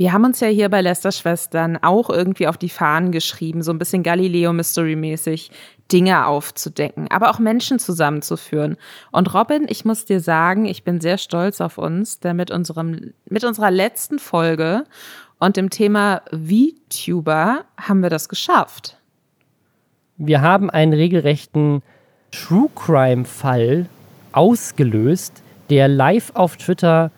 Wir haben uns ja hier bei Lester Schwestern auch irgendwie auf die Fahnen geschrieben, so ein bisschen Galileo Mystery mäßig Dinge aufzudecken, aber auch Menschen zusammenzuführen. Und Robin, ich muss dir sagen, ich bin sehr stolz auf uns, denn mit unserem mit unserer letzten Folge und dem Thema VTuber haben wir das geschafft. Wir haben einen regelrechten True Crime Fall ausgelöst, der live auf Twitter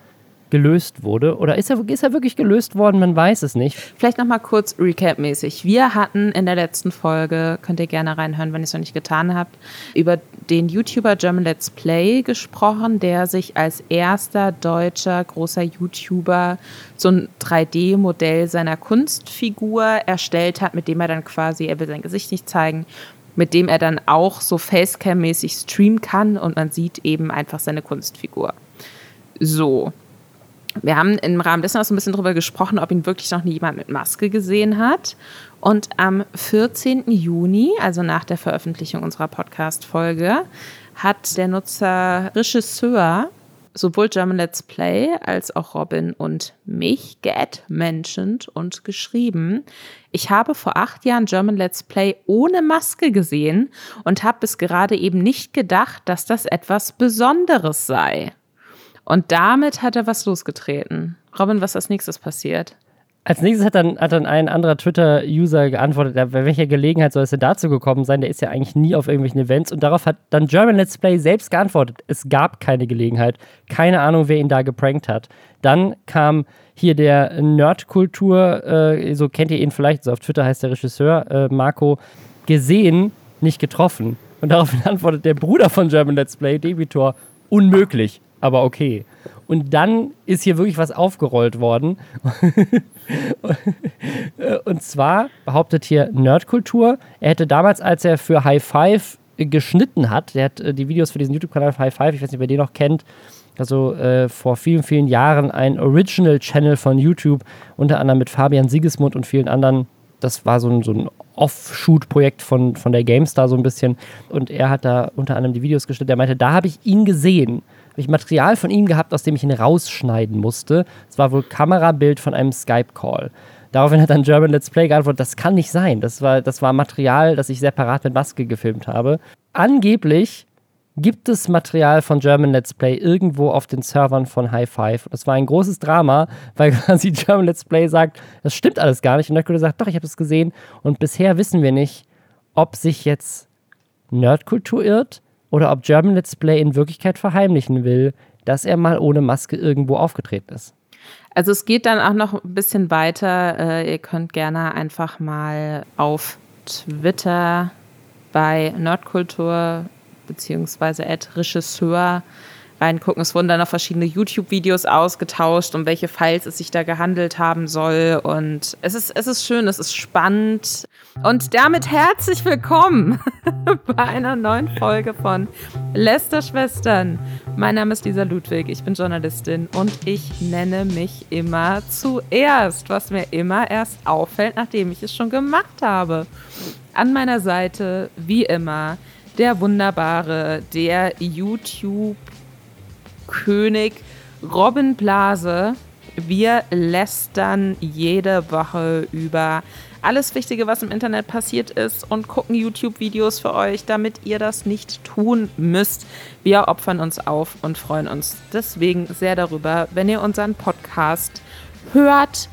gelöst wurde. Oder ist er, ist er wirklich gelöst worden? Man weiß es nicht. Vielleicht nochmal kurz Recap-mäßig. Wir hatten in der letzten Folge, könnt ihr gerne reinhören, wenn ihr es noch nicht getan habt, über den YouTuber German Let's Play gesprochen, der sich als erster deutscher großer YouTuber so ein 3D-Modell seiner Kunstfigur erstellt hat, mit dem er dann quasi, er will sein Gesicht nicht zeigen, mit dem er dann auch so Facecam-mäßig streamen kann und man sieht eben einfach seine Kunstfigur. So, wir haben im Rahmen dessen auch so ein bisschen darüber gesprochen, ob ihn wirklich noch nie jemand mit Maske gesehen hat. Und am 14. Juni, also nach der Veröffentlichung unserer Podcast-Folge, hat der Nutzer Regisseur sowohl German Let's Play als auch Robin und mich geadmentioned und geschrieben. Ich habe vor acht Jahren German Let's Play ohne Maske gesehen und habe bis gerade eben nicht gedacht, dass das etwas Besonderes sei. Und damit hat er was losgetreten. Robin, was als nächstes passiert? Als nächstes hat dann, hat dann ein anderer Twitter-User geantwortet, bei welcher Gelegenheit soll es denn dazu gekommen sein? Der ist ja eigentlich nie auf irgendwelchen Events. Und darauf hat dann German Let's Play selbst geantwortet. Es gab keine Gelegenheit. Keine Ahnung, wer ihn da geprankt hat. Dann kam hier der Nerdkultur, äh, so kennt ihr ihn vielleicht, so auf Twitter heißt der Regisseur, äh, Marco, gesehen, nicht getroffen. Und daraufhin antwortet der Bruder von German Let's Play, Debitor, unmöglich aber okay. Und dann ist hier wirklich was aufgerollt worden. und zwar behauptet hier Nerdkultur, er hätte damals, als er für High Five geschnitten hat, der hat äh, die Videos für diesen YouTube-Kanal High Five, ich weiß nicht, wer den noch kennt, also äh, vor vielen, vielen Jahren ein Original-Channel von YouTube, unter anderem mit Fabian Siegesmund und vielen anderen. Das war so ein, so ein Offshoot-Projekt von, von der GameStar so ein bisschen. Und er hat da unter anderem die Videos gestellt. Er meinte, da habe ich ihn gesehen habe ich Material von ihm gehabt, aus dem ich ihn rausschneiden musste. Es war wohl Kamerabild von einem Skype-Call. Daraufhin hat dann German Let's Play geantwortet, das kann nicht sein. Das war, das war Material, das ich separat mit Maske gefilmt habe. Angeblich gibt es Material von German Let's Play irgendwo auf den Servern von High Five. Das war ein großes Drama, weil quasi German Let's Play sagt, das stimmt alles gar nicht. Und Nerdkultur sagt, doch, ich habe es gesehen. Und bisher wissen wir nicht, ob sich jetzt Nerdkultur irrt oder ob German Let's Play in Wirklichkeit verheimlichen will, dass er mal ohne Maske irgendwo aufgetreten ist. Also es geht dann auch noch ein bisschen weiter. Äh, ihr könnt gerne einfach mal auf Twitter bei Nerdkultur beziehungsweise Regisseur reingucken. Es wurden dann noch verschiedene YouTube-Videos ausgetauscht, um welche Files es sich da gehandelt haben soll. Und es ist, es ist schön, es ist spannend. Und damit herzlich willkommen bei einer neuen Folge von Lester Schwestern. Mein Name ist Lisa Ludwig, ich bin Journalistin und ich nenne mich immer zuerst, was mir immer erst auffällt, nachdem ich es schon gemacht habe. An meiner Seite, wie immer, der wunderbare, der YouTube König Robin Blase. Wir lästern jede Woche über alles Wichtige, was im Internet passiert ist und gucken YouTube-Videos für euch, damit ihr das nicht tun müsst. Wir opfern uns auf und freuen uns deswegen sehr darüber, wenn ihr unseren Podcast hört,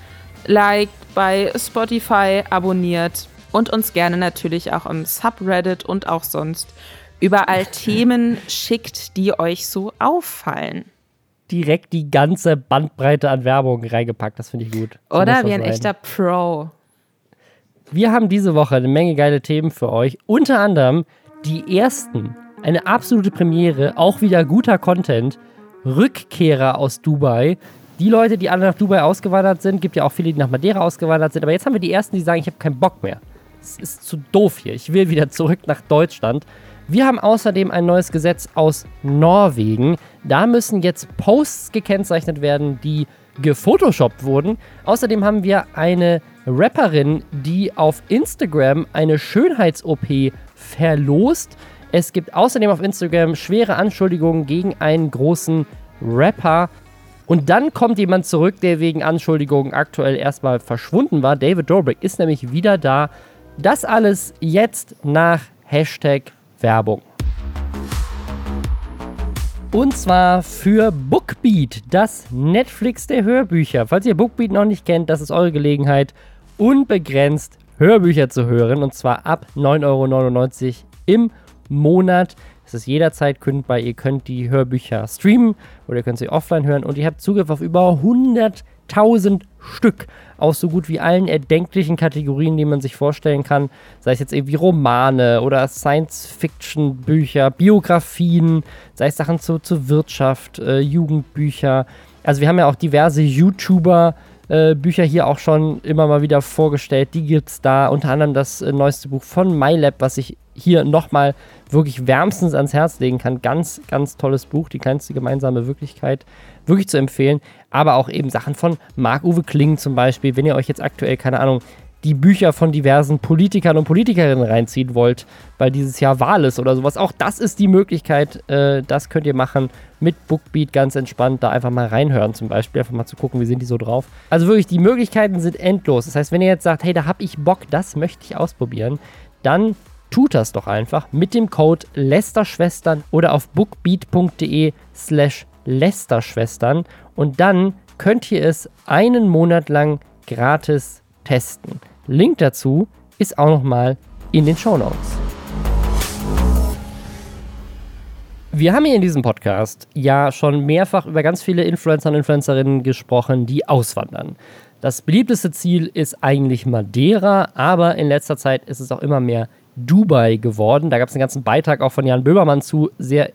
liked, bei Spotify abonniert und uns gerne natürlich auch im Subreddit und auch sonst überall Themen schickt, die euch so auffallen. Direkt die ganze Bandbreite an Werbung reingepackt, das finde ich gut. So Oder wie ein sein. echter Pro. Wir haben diese Woche eine Menge geile Themen für euch. Unter anderem die ersten, eine absolute Premiere, auch wieder guter Content. Rückkehrer aus Dubai. Die Leute, die alle nach Dubai ausgewandert sind, gibt ja auch viele, die nach Madeira ausgewandert sind. Aber jetzt haben wir die ersten, die sagen, ich habe keinen Bock mehr. Es ist zu doof hier. Ich will wieder zurück nach Deutschland. Wir haben außerdem ein neues Gesetz aus Norwegen. Da müssen jetzt Posts gekennzeichnet werden, die gefotoshoppt wurden. Außerdem haben wir eine Rapperin, die auf Instagram eine Schönheits-OP verlost. Es gibt außerdem auf Instagram schwere Anschuldigungen gegen einen großen Rapper. Und dann kommt jemand zurück, der wegen Anschuldigungen aktuell erstmal verschwunden war. David Dobrik ist nämlich wieder da. Das alles jetzt nach Hashtag Werbung. Und zwar für Bookbeat, das Netflix der Hörbücher. Falls ihr Bookbeat noch nicht kennt, das ist eure Gelegenheit, unbegrenzt Hörbücher zu hören. Und zwar ab 9,99 Euro im Monat. Es ist jederzeit kündbar. Ihr könnt die Hörbücher streamen oder ihr könnt sie offline hören und ihr habt Zugriff auf über 100.000 Stück aus so gut wie allen erdenklichen Kategorien, die man sich vorstellen kann. Sei es jetzt irgendwie Romane oder Science-Fiction-Bücher, Biografien, sei es Sachen zu, zur Wirtschaft, äh, Jugendbücher. Also wir haben ja auch diverse YouTuber, äh, Bücher hier auch schon immer mal wieder vorgestellt. Die gibt es da. Unter anderem das äh, neueste Buch von MyLab, was ich hier nochmal wirklich wärmstens ans Herz legen kann. Ganz, ganz tolles Buch, die kleinste gemeinsame Wirklichkeit. Wirklich zu empfehlen. Aber auch eben Sachen von Marc-Uwe Kling zum Beispiel. Wenn ihr euch jetzt aktuell, keine Ahnung, die Bücher von diversen Politikern und Politikerinnen reinziehen wollt, weil dieses Jahr Wahl ist oder sowas. Auch das ist die Möglichkeit. Äh, das könnt ihr machen mit Bookbeat ganz entspannt. Da einfach mal reinhören zum Beispiel. Einfach mal zu gucken, wie sind die so drauf. Also wirklich, die Möglichkeiten sind endlos. Das heißt, wenn ihr jetzt sagt, hey, da habe ich Bock, das möchte ich ausprobieren, dann tut das doch einfach mit dem Code Lästerschwestern oder auf bookbeat.de slash Lästerschwestern und dann könnt ihr es einen Monat lang gratis testen. Link dazu ist auch nochmal in den Show Notes. Wir haben hier in diesem Podcast ja schon mehrfach über ganz viele Influencer und Influencerinnen gesprochen, die auswandern. Das beliebteste Ziel ist eigentlich Madeira, aber in letzter Zeit ist es auch immer mehr Dubai geworden. Da gab es einen ganzen Beitrag auch von Jan Böhmermann zu, sehr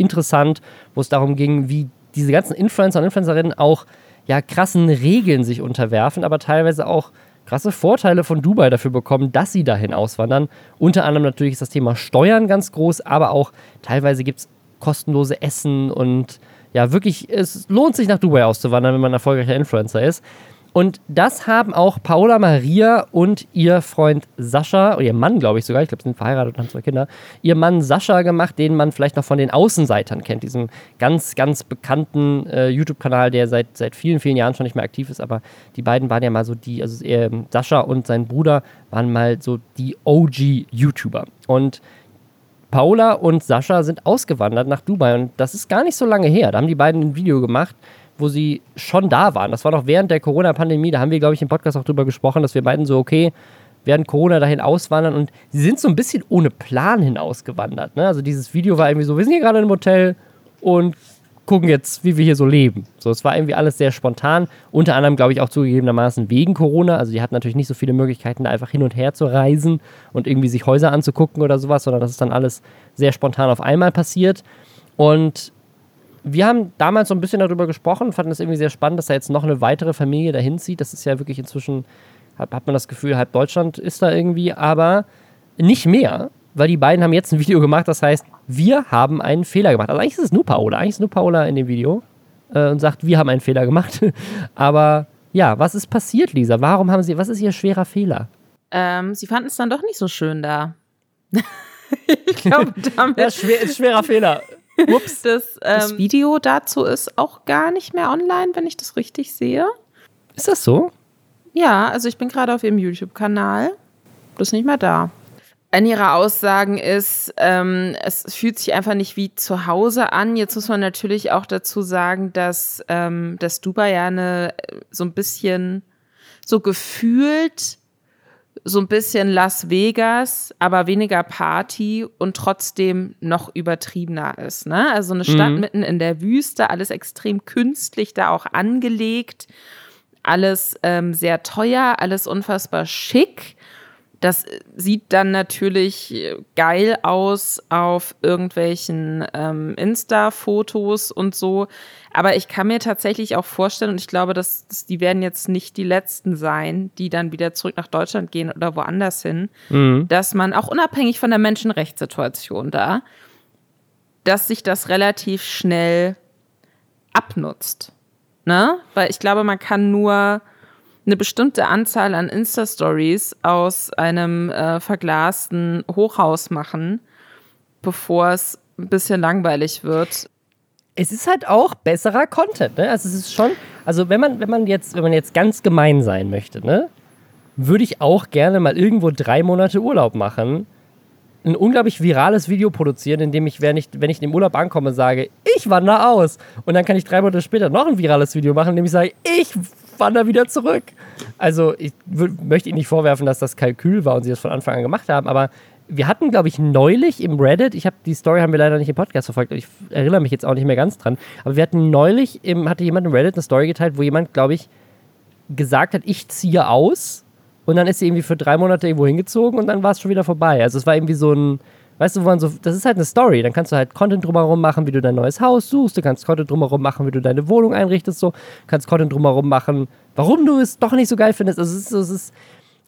interessant, wo es darum ging, wie diese ganzen Influencer und Influencerinnen auch ja, krassen Regeln sich unterwerfen, aber teilweise auch krasse Vorteile von Dubai dafür bekommen, dass sie dahin auswandern. Unter anderem natürlich ist das Thema Steuern ganz groß, aber auch teilweise gibt es kostenlose Essen und ja, wirklich, es lohnt sich nach Dubai auszuwandern, wenn man ein erfolgreicher Influencer ist. Und das haben auch Paola Maria und ihr Freund Sascha, oder ihr Mann, glaube ich sogar, ich glaube, sie sind verheiratet und haben zwei Kinder, ihr Mann Sascha gemacht, den man vielleicht noch von den Außenseitern kennt, diesem ganz, ganz bekannten äh, YouTube-Kanal, der seit, seit vielen, vielen Jahren schon nicht mehr aktiv ist. Aber die beiden waren ja mal so die, also äh, Sascha und sein Bruder waren mal so die OG-YouTuber. Und Paola und Sascha sind ausgewandert nach Dubai und das ist gar nicht so lange her. Da haben die beiden ein Video gemacht wo sie schon da waren. Das war noch während der Corona-Pandemie. Da haben wir, glaube ich, im Podcast auch drüber gesprochen, dass wir beiden so, okay, während Corona dahin auswandern und sie sind so ein bisschen ohne Plan hinausgewandert. Ne? Also dieses Video war irgendwie so, wir sind hier gerade im Hotel und gucken jetzt, wie wir hier so leben. So, es war irgendwie alles sehr spontan. Unter anderem, glaube ich, auch zugegebenermaßen wegen Corona. Also die hatten natürlich nicht so viele Möglichkeiten, da einfach hin und her zu reisen und irgendwie sich Häuser anzugucken oder sowas, sondern das ist dann alles sehr spontan auf einmal passiert. Und wir haben damals so ein bisschen darüber gesprochen, fanden es irgendwie sehr spannend, dass da jetzt noch eine weitere Familie dahin zieht. Das ist ja wirklich inzwischen, hat, hat man das Gefühl, halb Deutschland ist da irgendwie, aber nicht mehr, weil die beiden haben jetzt ein Video gemacht, das heißt, wir haben einen Fehler gemacht. Also eigentlich ist es nur Paola, eigentlich ist nur Paola in dem Video äh, und sagt, wir haben einen Fehler gemacht. aber ja, was ist passiert, Lisa? Warum haben sie, was ist ihr schwerer Fehler? Ähm, sie fanden es dann doch nicht so schön da. ich glaube, damit. ja, schwer, schwerer Fehler. Ups. Das, ähm, das Video dazu ist auch gar nicht mehr online, wenn ich das richtig sehe. Ist das so? Ja, also ich bin gerade auf ihrem YouTube-Kanal. Das ist nicht mehr da. Eine ihrer Aussagen ist, ähm, es fühlt sich einfach nicht wie zu Hause an. Jetzt muss man natürlich auch dazu sagen, dass, ähm, dass Dubai ja eine, so ein bisschen so gefühlt so ein bisschen Las Vegas, aber weniger Party und trotzdem noch übertriebener ist. Ne? Also eine Stadt mhm. mitten in der Wüste, alles extrem künstlich da auch angelegt, alles ähm, sehr teuer, alles unfassbar schick. Das sieht dann natürlich geil aus auf irgendwelchen ähm, Insta-Fotos und so. Aber ich kann mir tatsächlich auch vorstellen, und ich glaube, dass, dass, die werden jetzt nicht die letzten sein, die dann wieder zurück nach Deutschland gehen oder woanders hin, mhm. dass man auch unabhängig von der Menschenrechtssituation da, dass sich das relativ schnell abnutzt. Ne? Weil ich glaube, man kann nur eine bestimmte Anzahl an Insta-Stories aus einem äh, verglasten Hochhaus machen, bevor es ein bisschen langweilig wird. es ist halt auch besserer Content, ne? Also es ist schon, also wenn man, wenn man jetzt, wenn man jetzt ganz gemein sein möchte, ne, würde ich auch gerne mal irgendwo drei Monate Urlaub machen, ein unglaublich virales Video produzieren, in dem ich, wenn ich, wenn ich in den Urlaub ankomme, sage, ich wandere aus. Und dann kann ich drei Monate später noch ein virales Video machen, in dem ich sage, ich wandere wieder zurück. Also ich möchte Ihnen nicht vorwerfen, dass das Kalkül war und Sie das von Anfang an gemacht haben, aber wir hatten, glaube ich, neulich im Reddit, ich habe die Story haben wir leider nicht im Podcast verfolgt, ich erinnere mich jetzt auch nicht mehr ganz dran, aber wir hatten neulich, im, hatte jemand im Reddit eine Story geteilt, wo jemand, glaube ich, gesagt hat, ich ziehe aus und dann ist sie irgendwie für drei Monate irgendwo hingezogen und dann war es schon wieder vorbei. Also es war irgendwie so ein, weißt du, wo man so, das ist halt eine Story. Dann kannst du halt Content drumherum machen, wie du dein neues Haus suchst. Du kannst Content drumherum machen, wie du deine Wohnung einrichtest. So, du kannst Content drumherum machen, warum du es doch nicht so geil findest. Also, es ist, es ist,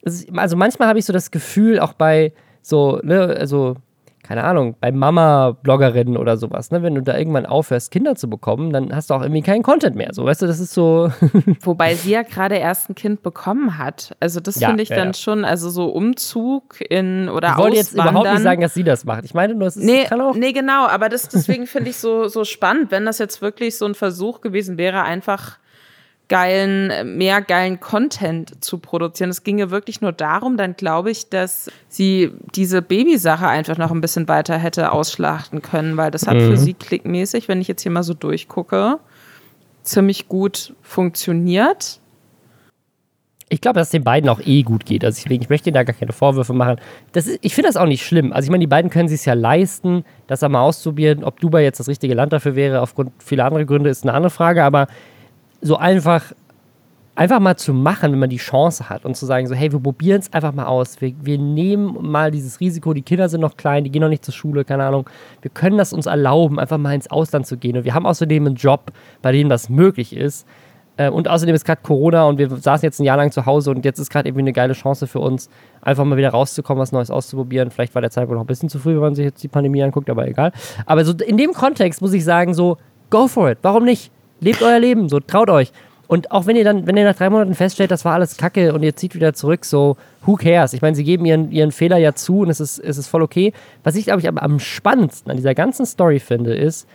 es ist also manchmal habe ich so das Gefühl, auch bei so, ne, also keine Ahnung, bei Mama-Bloggerinnen oder sowas, ne, wenn du da irgendwann aufhörst, Kinder zu bekommen, dann hast du auch irgendwie keinen Content mehr. So, weißt du, das ist so. Wobei sie ja gerade erst ein Kind bekommen hat. Also das ja, finde ich ja, dann ja. schon, also so Umzug in oder Ich wollte jetzt überhaupt nicht sagen, dass sie das macht. Ich meine nur, es ist, nee, kann auch. Nee, genau, aber das, deswegen finde ich so, so spannend, wenn das jetzt wirklich so ein Versuch gewesen wäre, einfach geilen, mehr geilen Content zu produzieren. Es ginge wirklich nur darum, dann glaube ich, dass sie diese Babysache einfach noch ein bisschen weiter hätte ausschlachten können, weil das hat mhm. für sie klickmäßig, wenn ich jetzt hier mal so durchgucke, ziemlich gut funktioniert. Ich glaube, dass es den beiden auch eh gut geht. Also deswegen, ich möchte ihnen da gar keine Vorwürfe machen. Das ist, ich finde das auch nicht schlimm. Also ich meine, die beiden können sich ja leisten, das einmal auszuprobieren. Ob Dubai jetzt das richtige Land dafür wäre, aufgrund vieler anderer Gründe, ist eine andere Frage. Aber so einfach, einfach mal zu machen, wenn man die Chance hat und zu sagen, so, hey, wir probieren es einfach mal aus. Wir, wir nehmen mal dieses Risiko, die Kinder sind noch klein, die gehen noch nicht zur Schule, keine Ahnung. Wir können das uns erlauben, einfach mal ins Ausland zu gehen. Und wir haben außerdem einen Job, bei dem das möglich ist. Äh, und außerdem ist gerade Corona und wir saßen jetzt ein Jahr lang zu Hause und jetzt ist gerade irgendwie eine geile Chance für uns, einfach mal wieder rauszukommen, was Neues auszuprobieren. Vielleicht war der Zeitpunkt noch ein bisschen zu früh, wenn man sich jetzt die Pandemie anguckt, aber egal. Aber so in dem Kontext muss ich sagen, so, go for it. Warum nicht? Lebt euer Leben, so traut euch. Und auch wenn ihr dann, wenn ihr nach drei Monaten feststellt, das war alles Kacke und ihr zieht wieder zurück, so, who cares? Ich meine, sie geben ihren, ihren Fehler ja zu und es ist, es ist voll okay. Was ich, glaube ich, aber am spannendsten an dieser ganzen Story finde, ist,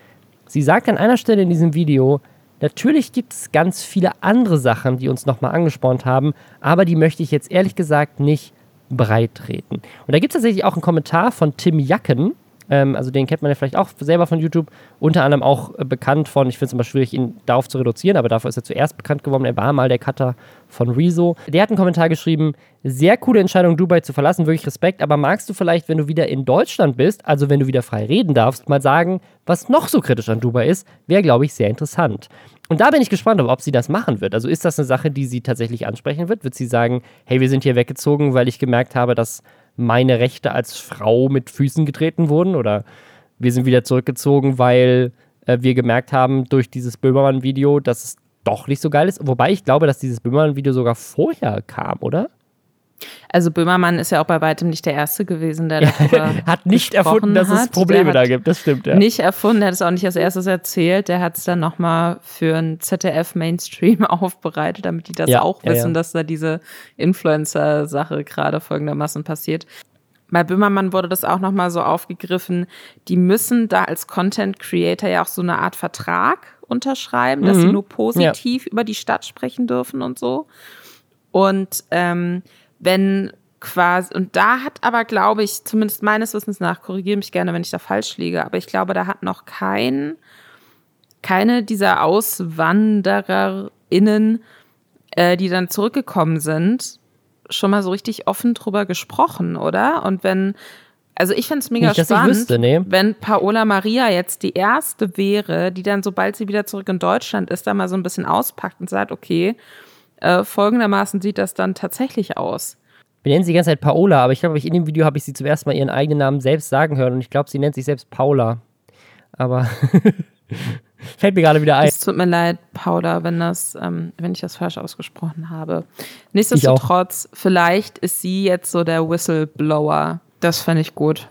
sie sagt an einer Stelle in diesem Video, natürlich gibt es ganz viele andere Sachen, die uns nochmal angespornt haben, aber die möchte ich jetzt ehrlich gesagt nicht breit treten. Und da gibt es tatsächlich auch einen Kommentar von Tim Jacken, ähm, also den kennt man ja vielleicht auch selber von YouTube. Unter anderem auch äh, bekannt von, ich finde es immer schwierig, ihn darauf zu reduzieren, aber dafür ist er zuerst bekannt geworden. Er war mal der Cutter von Rezo. Der hat einen Kommentar geschrieben, sehr coole Entscheidung, Dubai zu verlassen, wirklich Respekt, aber magst du vielleicht, wenn du wieder in Deutschland bist, also wenn du wieder frei reden darfst, mal sagen, was noch so kritisch an Dubai ist, wäre, glaube ich, sehr interessant. Und da bin ich gespannt, ob sie das machen wird. Also ist das eine Sache, die sie tatsächlich ansprechen wird? Wird sie sagen, hey, wir sind hier weggezogen, weil ich gemerkt habe, dass meine Rechte als Frau mit Füßen getreten wurden oder wir sind wieder zurückgezogen, weil äh, wir gemerkt haben durch dieses Böhmermann-Video, dass es doch nicht so geil ist. Wobei ich glaube, dass dieses Böhmermann-Video sogar vorher kam, oder? Also Böhmermann ist ja auch bei weitem nicht der Erste gewesen, der darüber hat nicht erfunden, dass es Probleme da gibt. Das stimmt, ja. Nicht erfunden, der hat es auch nicht als erstes erzählt. Der hat es dann nochmal für ein ZDF-Mainstream aufbereitet, damit die das ja, auch wissen, ja, dass da diese Influencer-Sache gerade folgendermaßen passiert. Bei Böhmermann wurde das auch nochmal so aufgegriffen. Die müssen da als Content Creator ja auch so eine Art Vertrag unterschreiben, dass mhm. sie nur positiv über die Stadt sprechen dürfen und so. Und ähm, wenn quasi, und da hat aber, glaube ich, zumindest meines Wissens nach, korrigiere mich gerne, wenn ich da falsch liege, aber ich glaube, da hat noch kein, keine dieser AuswandererInnen, äh, die dann zurückgekommen sind, schon mal so richtig offen drüber gesprochen, oder? Und wenn, also ich finde es mega Nicht, spannend, wüsste, nee. wenn Paola Maria jetzt die erste wäre, die dann, sobald sie wieder zurück in Deutschland ist, da mal so ein bisschen auspackt und sagt, okay, äh, folgendermaßen sieht das dann tatsächlich aus. Wir nennen sie die ganze Zeit Paola, aber ich glaube, in dem Video habe ich sie zum ersten Mal ihren eigenen Namen selbst sagen hören und ich glaube, sie nennt sich selbst Paula. Aber fällt mir gerade wieder ein. Es tut mir leid, Paula, wenn, das, ähm, wenn ich das falsch ausgesprochen habe. Nichtsdestotrotz, vielleicht ist sie jetzt so der Whistleblower. Das fände ich gut.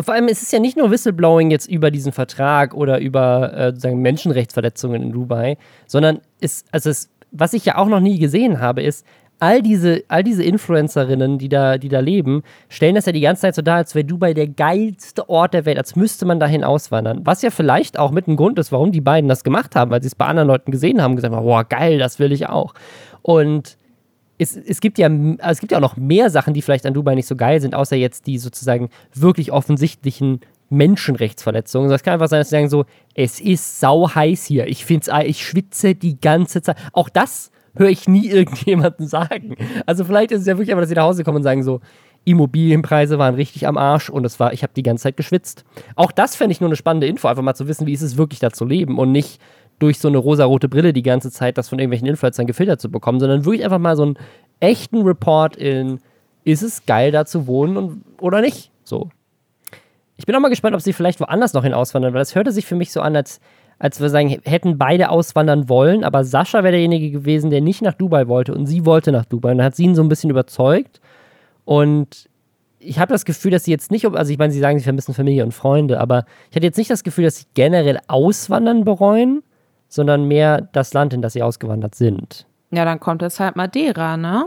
Vor allem, es ist ja nicht nur Whistleblowing jetzt über diesen Vertrag oder über äh, sozusagen Menschenrechtsverletzungen in Dubai, sondern es, also es was ich ja auch noch nie gesehen habe, ist, all diese, all diese Influencerinnen, die da, die da leben, stellen das ja die ganze Zeit so dar, als wäre Dubai der geilste Ort der Welt, als müsste man dahin auswandern. Was ja vielleicht auch mit ein Grund ist, warum die beiden das gemacht haben, weil sie es bei anderen Leuten gesehen haben und gesagt haben, boah, geil, das will ich auch. Und es, es, gibt ja, also es gibt ja auch noch mehr Sachen, die vielleicht an Dubai nicht so geil sind, außer jetzt die sozusagen wirklich offensichtlichen Menschenrechtsverletzungen. Es kann einfach sein, dass sie sagen so, es ist sau heiß hier. Ich find's, ich schwitze die ganze Zeit. Auch das höre ich nie irgendjemanden sagen. Also vielleicht ist es ja wirklich einfach, dass sie nach Hause kommen und sagen so, Immobilienpreise waren richtig am Arsch und es war, ich habe die ganze Zeit geschwitzt. Auch das fände ich nur eine spannende Info, einfach mal zu wissen, wie ist es wirklich da zu leben und nicht durch so eine rosarote Brille die ganze Zeit das von irgendwelchen Influencern gefiltert zu bekommen, sondern wirklich einfach mal so einen echten Report in, ist es geil da zu wohnen und, oder nicht? So. Ich bin auch mal gespannt, ob sie vielleicht woanders noch hin auswandern, weil das hörte sich für mich so an, als als wir sagen, hätten beide auswandern wollen, aber Sascha wäre derjenige gewesen, der nicht nach Dubai wollte und sie wollte nach Dubai. Und dann hat sie ihn so ein bisschen überzeugt. Und ich habe das Gefühl, dass sie jetzt nicht, also ich meine, sie sagen, sie vermissen Familie und Freunde, aber ich hatte jetzt nicht das Gefühl, dass sie generell Auswandern bereuen, sondern mehr das Land, in das sie ausgewandert sind. Ja, dann kommt jetzt halt Madeira, ne?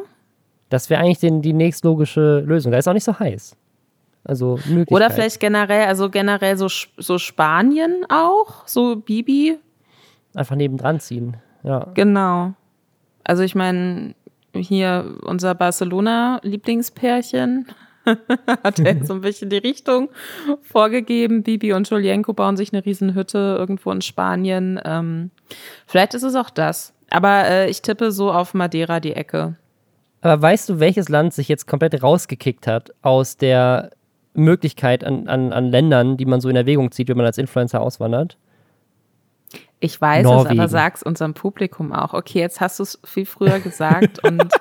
Das wäre eigentlich den, die nächstlogische Lösung. Da ist auch nicht so heiß. Also Oder vielleicht generell, also generell so, so Spanien auch, so Bibi. Einfach nebendran ziehen, ja. Genau. Also ich meine, hier unser Barcelona-Lieblingspärchen hat ja so ein bisschen die Richtung vorgegeben. Bibi und Julienko bauen sich eine Riesenhütte irgendwo in Spanien. Ähm, vielleicht ist es auch das. Aber äh, ich tippe so auf Madeira die Ecke. Aber weißt du, welches Land sich jetzt komplett rausgekickt hat aus der Möglichkeit an, an, an Ländern, die man so in Erwägung zieht, wenn man als Influencer auswandert? Ich weiß Norwegen. es, aber sag's unserem Publikum auch. Okay, jetzt hast du es viel früher gesagt und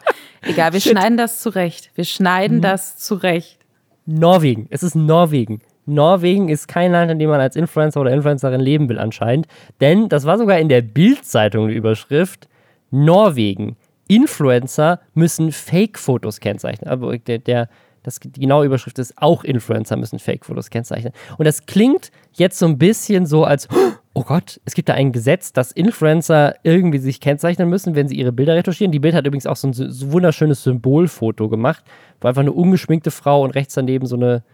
egal, wir Shit. schneiden das zurecht. Wir schneiden mhm. das zurecht. Norwegen. Es ist Norwegen. Norwegen ist kein Land, in dem man als Influencer oder Influencerin leben will anscheinend. Denn das war sogar in der Bild-Zeitung die Überschrift. Norwegen. Influencer müssen Fake-Fotos kennzeichnen. Aber der, der, das, die genaue Überschrift ist, auch Influencer müssen Fake-Fotos kennzeichnen. Und das klingt jetzt so ein bisschen so, als, oh Gott, es gibt da ein Gesetz, dass Influencer irgendwie sich kennzeichnen müssen, wenn sie ihre Bilder retuschieren. Die Bild hat übrigens auch so ein so wunderschönes Symbolfoto gemacht, wo einfach eine ungeschminkte Frau und rechts daneben so eine,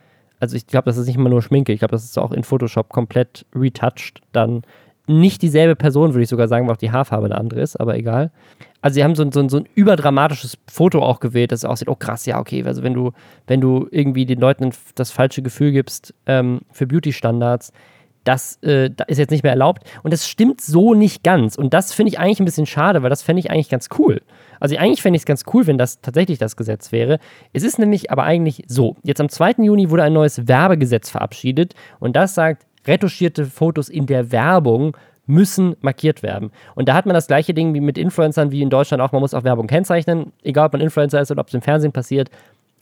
also ich glaube, das ist nicht mal nur Schminke, ich glaube, das ist auch in Photoshop komplett retouched dann nicht dieselbe Person, würde ich sogar sagen, weil auch die Haarfarbe eine andere ist, aber egal. Also sie haben so ein, so, ein, so ein überdramatisches Foto auch gewählt, das aussieht, oh krass, ja, okay, also wenn du, wenn du irgendwie den Leuten das falsche Gefühl gibst ähm, für Beauty-Standards, das, äh, das ist jetzt nicht mehr erlaubt. Und das stimmt so nicht ganz. Und das finde ich eigentlich ein bisschen schade, weil das fände ich eigentlich ganz cool. Also eigentlich fände ich es ganz cool, wenn das tatsächlich das Gesetz wäre. Es ist nämlich aber eigentlich so. Jetzt am 2. Juni wurde ein neues Werbegesetz verabschiedet und das sagt, retuschierte Fotos in der Werbung müssen markiert werden. Und da hat man das gleiche Ding wie mit Influencern wie in Deutschland auch. Man muss auch Werbung kennzeichnen, egal ob man Influencer ist oder ob es im Fernsehen passiert.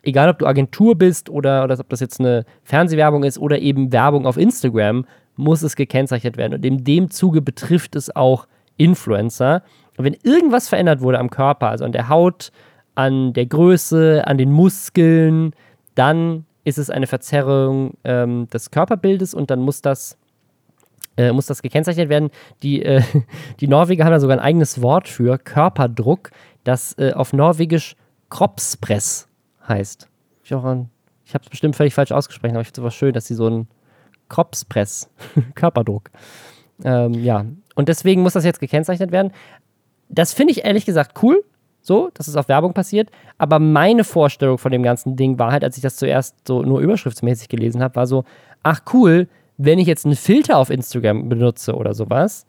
Egal ob du Agentur bist oder, oder ob das jetzt eine Fernsehwerbung ist oder eben Werbung auf Instagram, muss es gekennzeichnet werden. Und in dem Zuge betrifft es auch Influencer. Und wenn irgendwas verändert wurde am Körper, also an der Haut, an der Größe, an den Muskeln, dann ist es eine Verzerrung ähm, des Körperbildes und dann muss das, äh, muss das gekennzeichnet werden. Die, äh, die Norweger haben da sogar ein eigenes Wort für Körperdruck, das äh, auf Norwegisch Kroppspress heißt. Ich, ich habe es bestimmt völlig falsch ausgesprochen, aber ich finde es aber schön, dass sie so ein Kroppspress, Körperdruck. Ähm, ja, und deswegen muss das jetzt gekennzeichnet werden. Das finde ich ehrlich gesagt cool, so, dass es auf Werbung passiert. Aber meine Vorstellung von dem ganzen Ding war halt, als ich das zuerst so nur überschriftsmäßig gelesen habe, war so, ach cool, wenn ich jetzt einen Filter auf Instagram benutze oder sowas,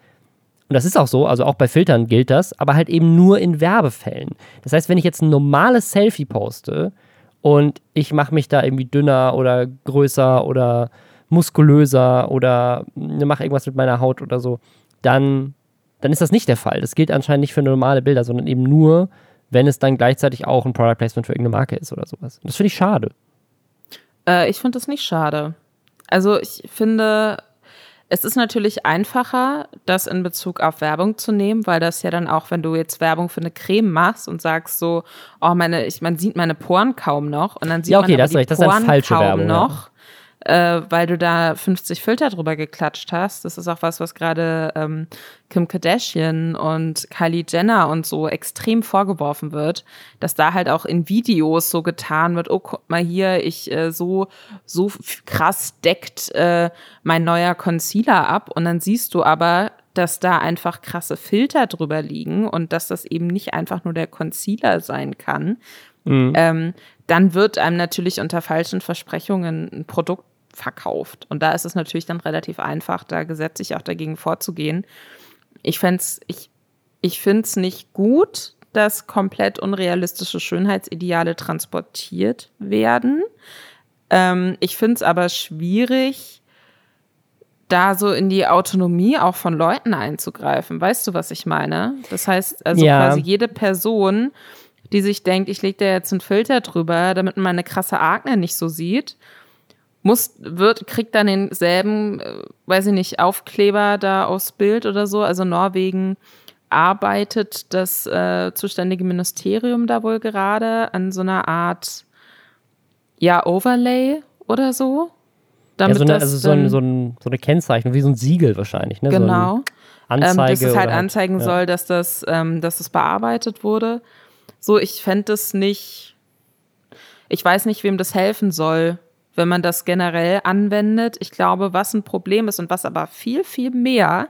und das ist auch so, also auch bei Filtern gilt das, aber halt eben nur in Werbefällen. Das heißt, wenn ich jetzt ein normales Selfie poste und ich mache mich da irgendwie dünner oder größer oder muskulöser oder mache irgendwas mit meiner Haut oder so, dann dann ist das nicht der Fall. Das gilt anscheinend nicht für normale Bilder, sondern eben nur, wenn es dann gleichzeitig auch ein Product Placement für irgendeine Marke ist oder sowas. Und das finde ich schade. Äh, ich finde das nicht schade. Also ich finde, es ist natürlich einfacher, das in Bezug auf Werbung zu nehmen, weil das ja dann auch, wenn du jetzt Werbung für eine Creme machst und sagst so, oh meine, ich, man sieht meine Poren kaum noch und dann sieht ja, okay, man das die recht. Das Poren ist falsche kaum Werbung, noch. Ja äh, weil du da 50 Filter drüber geklatscht hast. Das ist auch was, was gerade ähm, Kim Kardashian und Kylie Jenner und so extrem vorgeworfen wird, dass da halt auch in Videos so getan wird, oh, guck mal hier, ich äh, so, so krass deckt äh, mein neuer Concealer ab und dann siehst du aber, dass da einfach krasse Filter drüber liegen und dass das eben nicht einfach nur der Concealer sein kann, mhm. ähm, dann wird einem natürlich unter falschen Versprechungen ein Produkt verkauft. Und da ist es natürlich dann relativ einfach, da gesetzlich auch dagegen vorzugehen. Ich fände ich, ich finde es nicht gut, dass komplett unrealistische Schönheitsideale transportiert werden. Ähm, ich finde es aber schwierig, da so in die Autonomie auch von Leuten einzugreifen. Weißt du, was ich meine? Das heißt, also ja. quasi jede Person, die sich denkt, ich lege da jetzt einen Filter drüber, damit man meine krasse Akne nicht so sieht, muss, wird, kriegt dann denselben, äh, weiß ich nicht, Aufkleber da aufs Bild oder so. Also Norwegen arbeitet das äh, zuständige Ministerium da wohl gerade an so einer Art, ja, Overlay oder so. Damit ja, so eine, also so, ein, so, ein, so, eine Kennzeichnung, wie so ein Siegel wahrscheinlich. Ne? Genau. So Anzeige ähm, dass es halt anzeigen ja. soll, dass das, ähm, dass das bearbeitet wurde. So, ich fände das nicht, ich weiß nicht, wem das helfen soll, wenn man das generell anwendet. Ich glaube, was ein Problem ist und was aber viel, viel mehr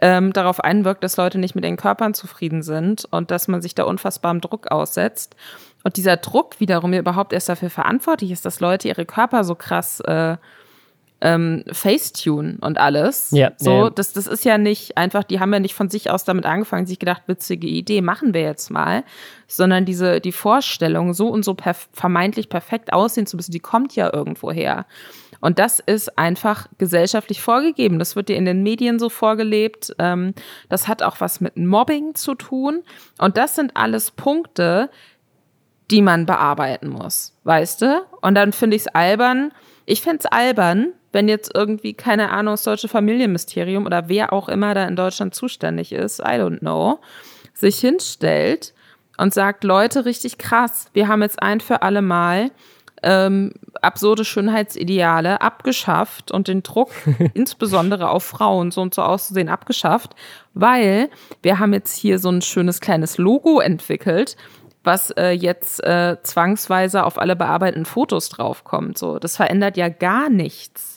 ähm, darauf einwirkt, dass Leute nicht mit ihren Körpern zufrieden sind und dass man sich da unfassbarem Druck aussetzt. Und dieser Druck wiederum überhaupt erst dafür verantwortlich ist, dass Leute ihre Körper so krass äh, ähm, Facetune und alles. Ja, so, ja. Das, das ist ja nicht einfach, die haben ja nicht von sich aus damit angefangen, sich gedacht, witzige Idee, machen wir jetzt mal, sondern diese, die Vorstellung, so und so perf vermeintlich perfekt aussehen zu müssen, die kommt ja irgendwo her. Und das ist einfach gesellschaftlich vorgegeben. Das wird dir in den Medien so vorgelebt. Ähm, das hat auch was mit Mobbing zu tun. Und das sind alles Punkte, die man bearbeiten muss, weißt du? Und dann finde ich es albern. Ich finde es albern, wenn jetzt irgendwie, keine Ahnung, das deutsche Familienmysterium oder wer auch immer da in Deutschland zuständig ist, I don't know, sich hinstellt und sagt, Leute, richtig krass, wir haben jetzt ein für alle Mal ähm, absurde Schönheitsideale abgeschafft und den Druck insbesondere auf Frauen so und so auszusehen abgeschafft, weil wir haben jetzt hier so ein schönes kleines Logo entwickelt, was äh, jetzt äh, zwangsweise auf alle bearbeiteten Fotos draufkommt. So, das verändert ja gar nichts.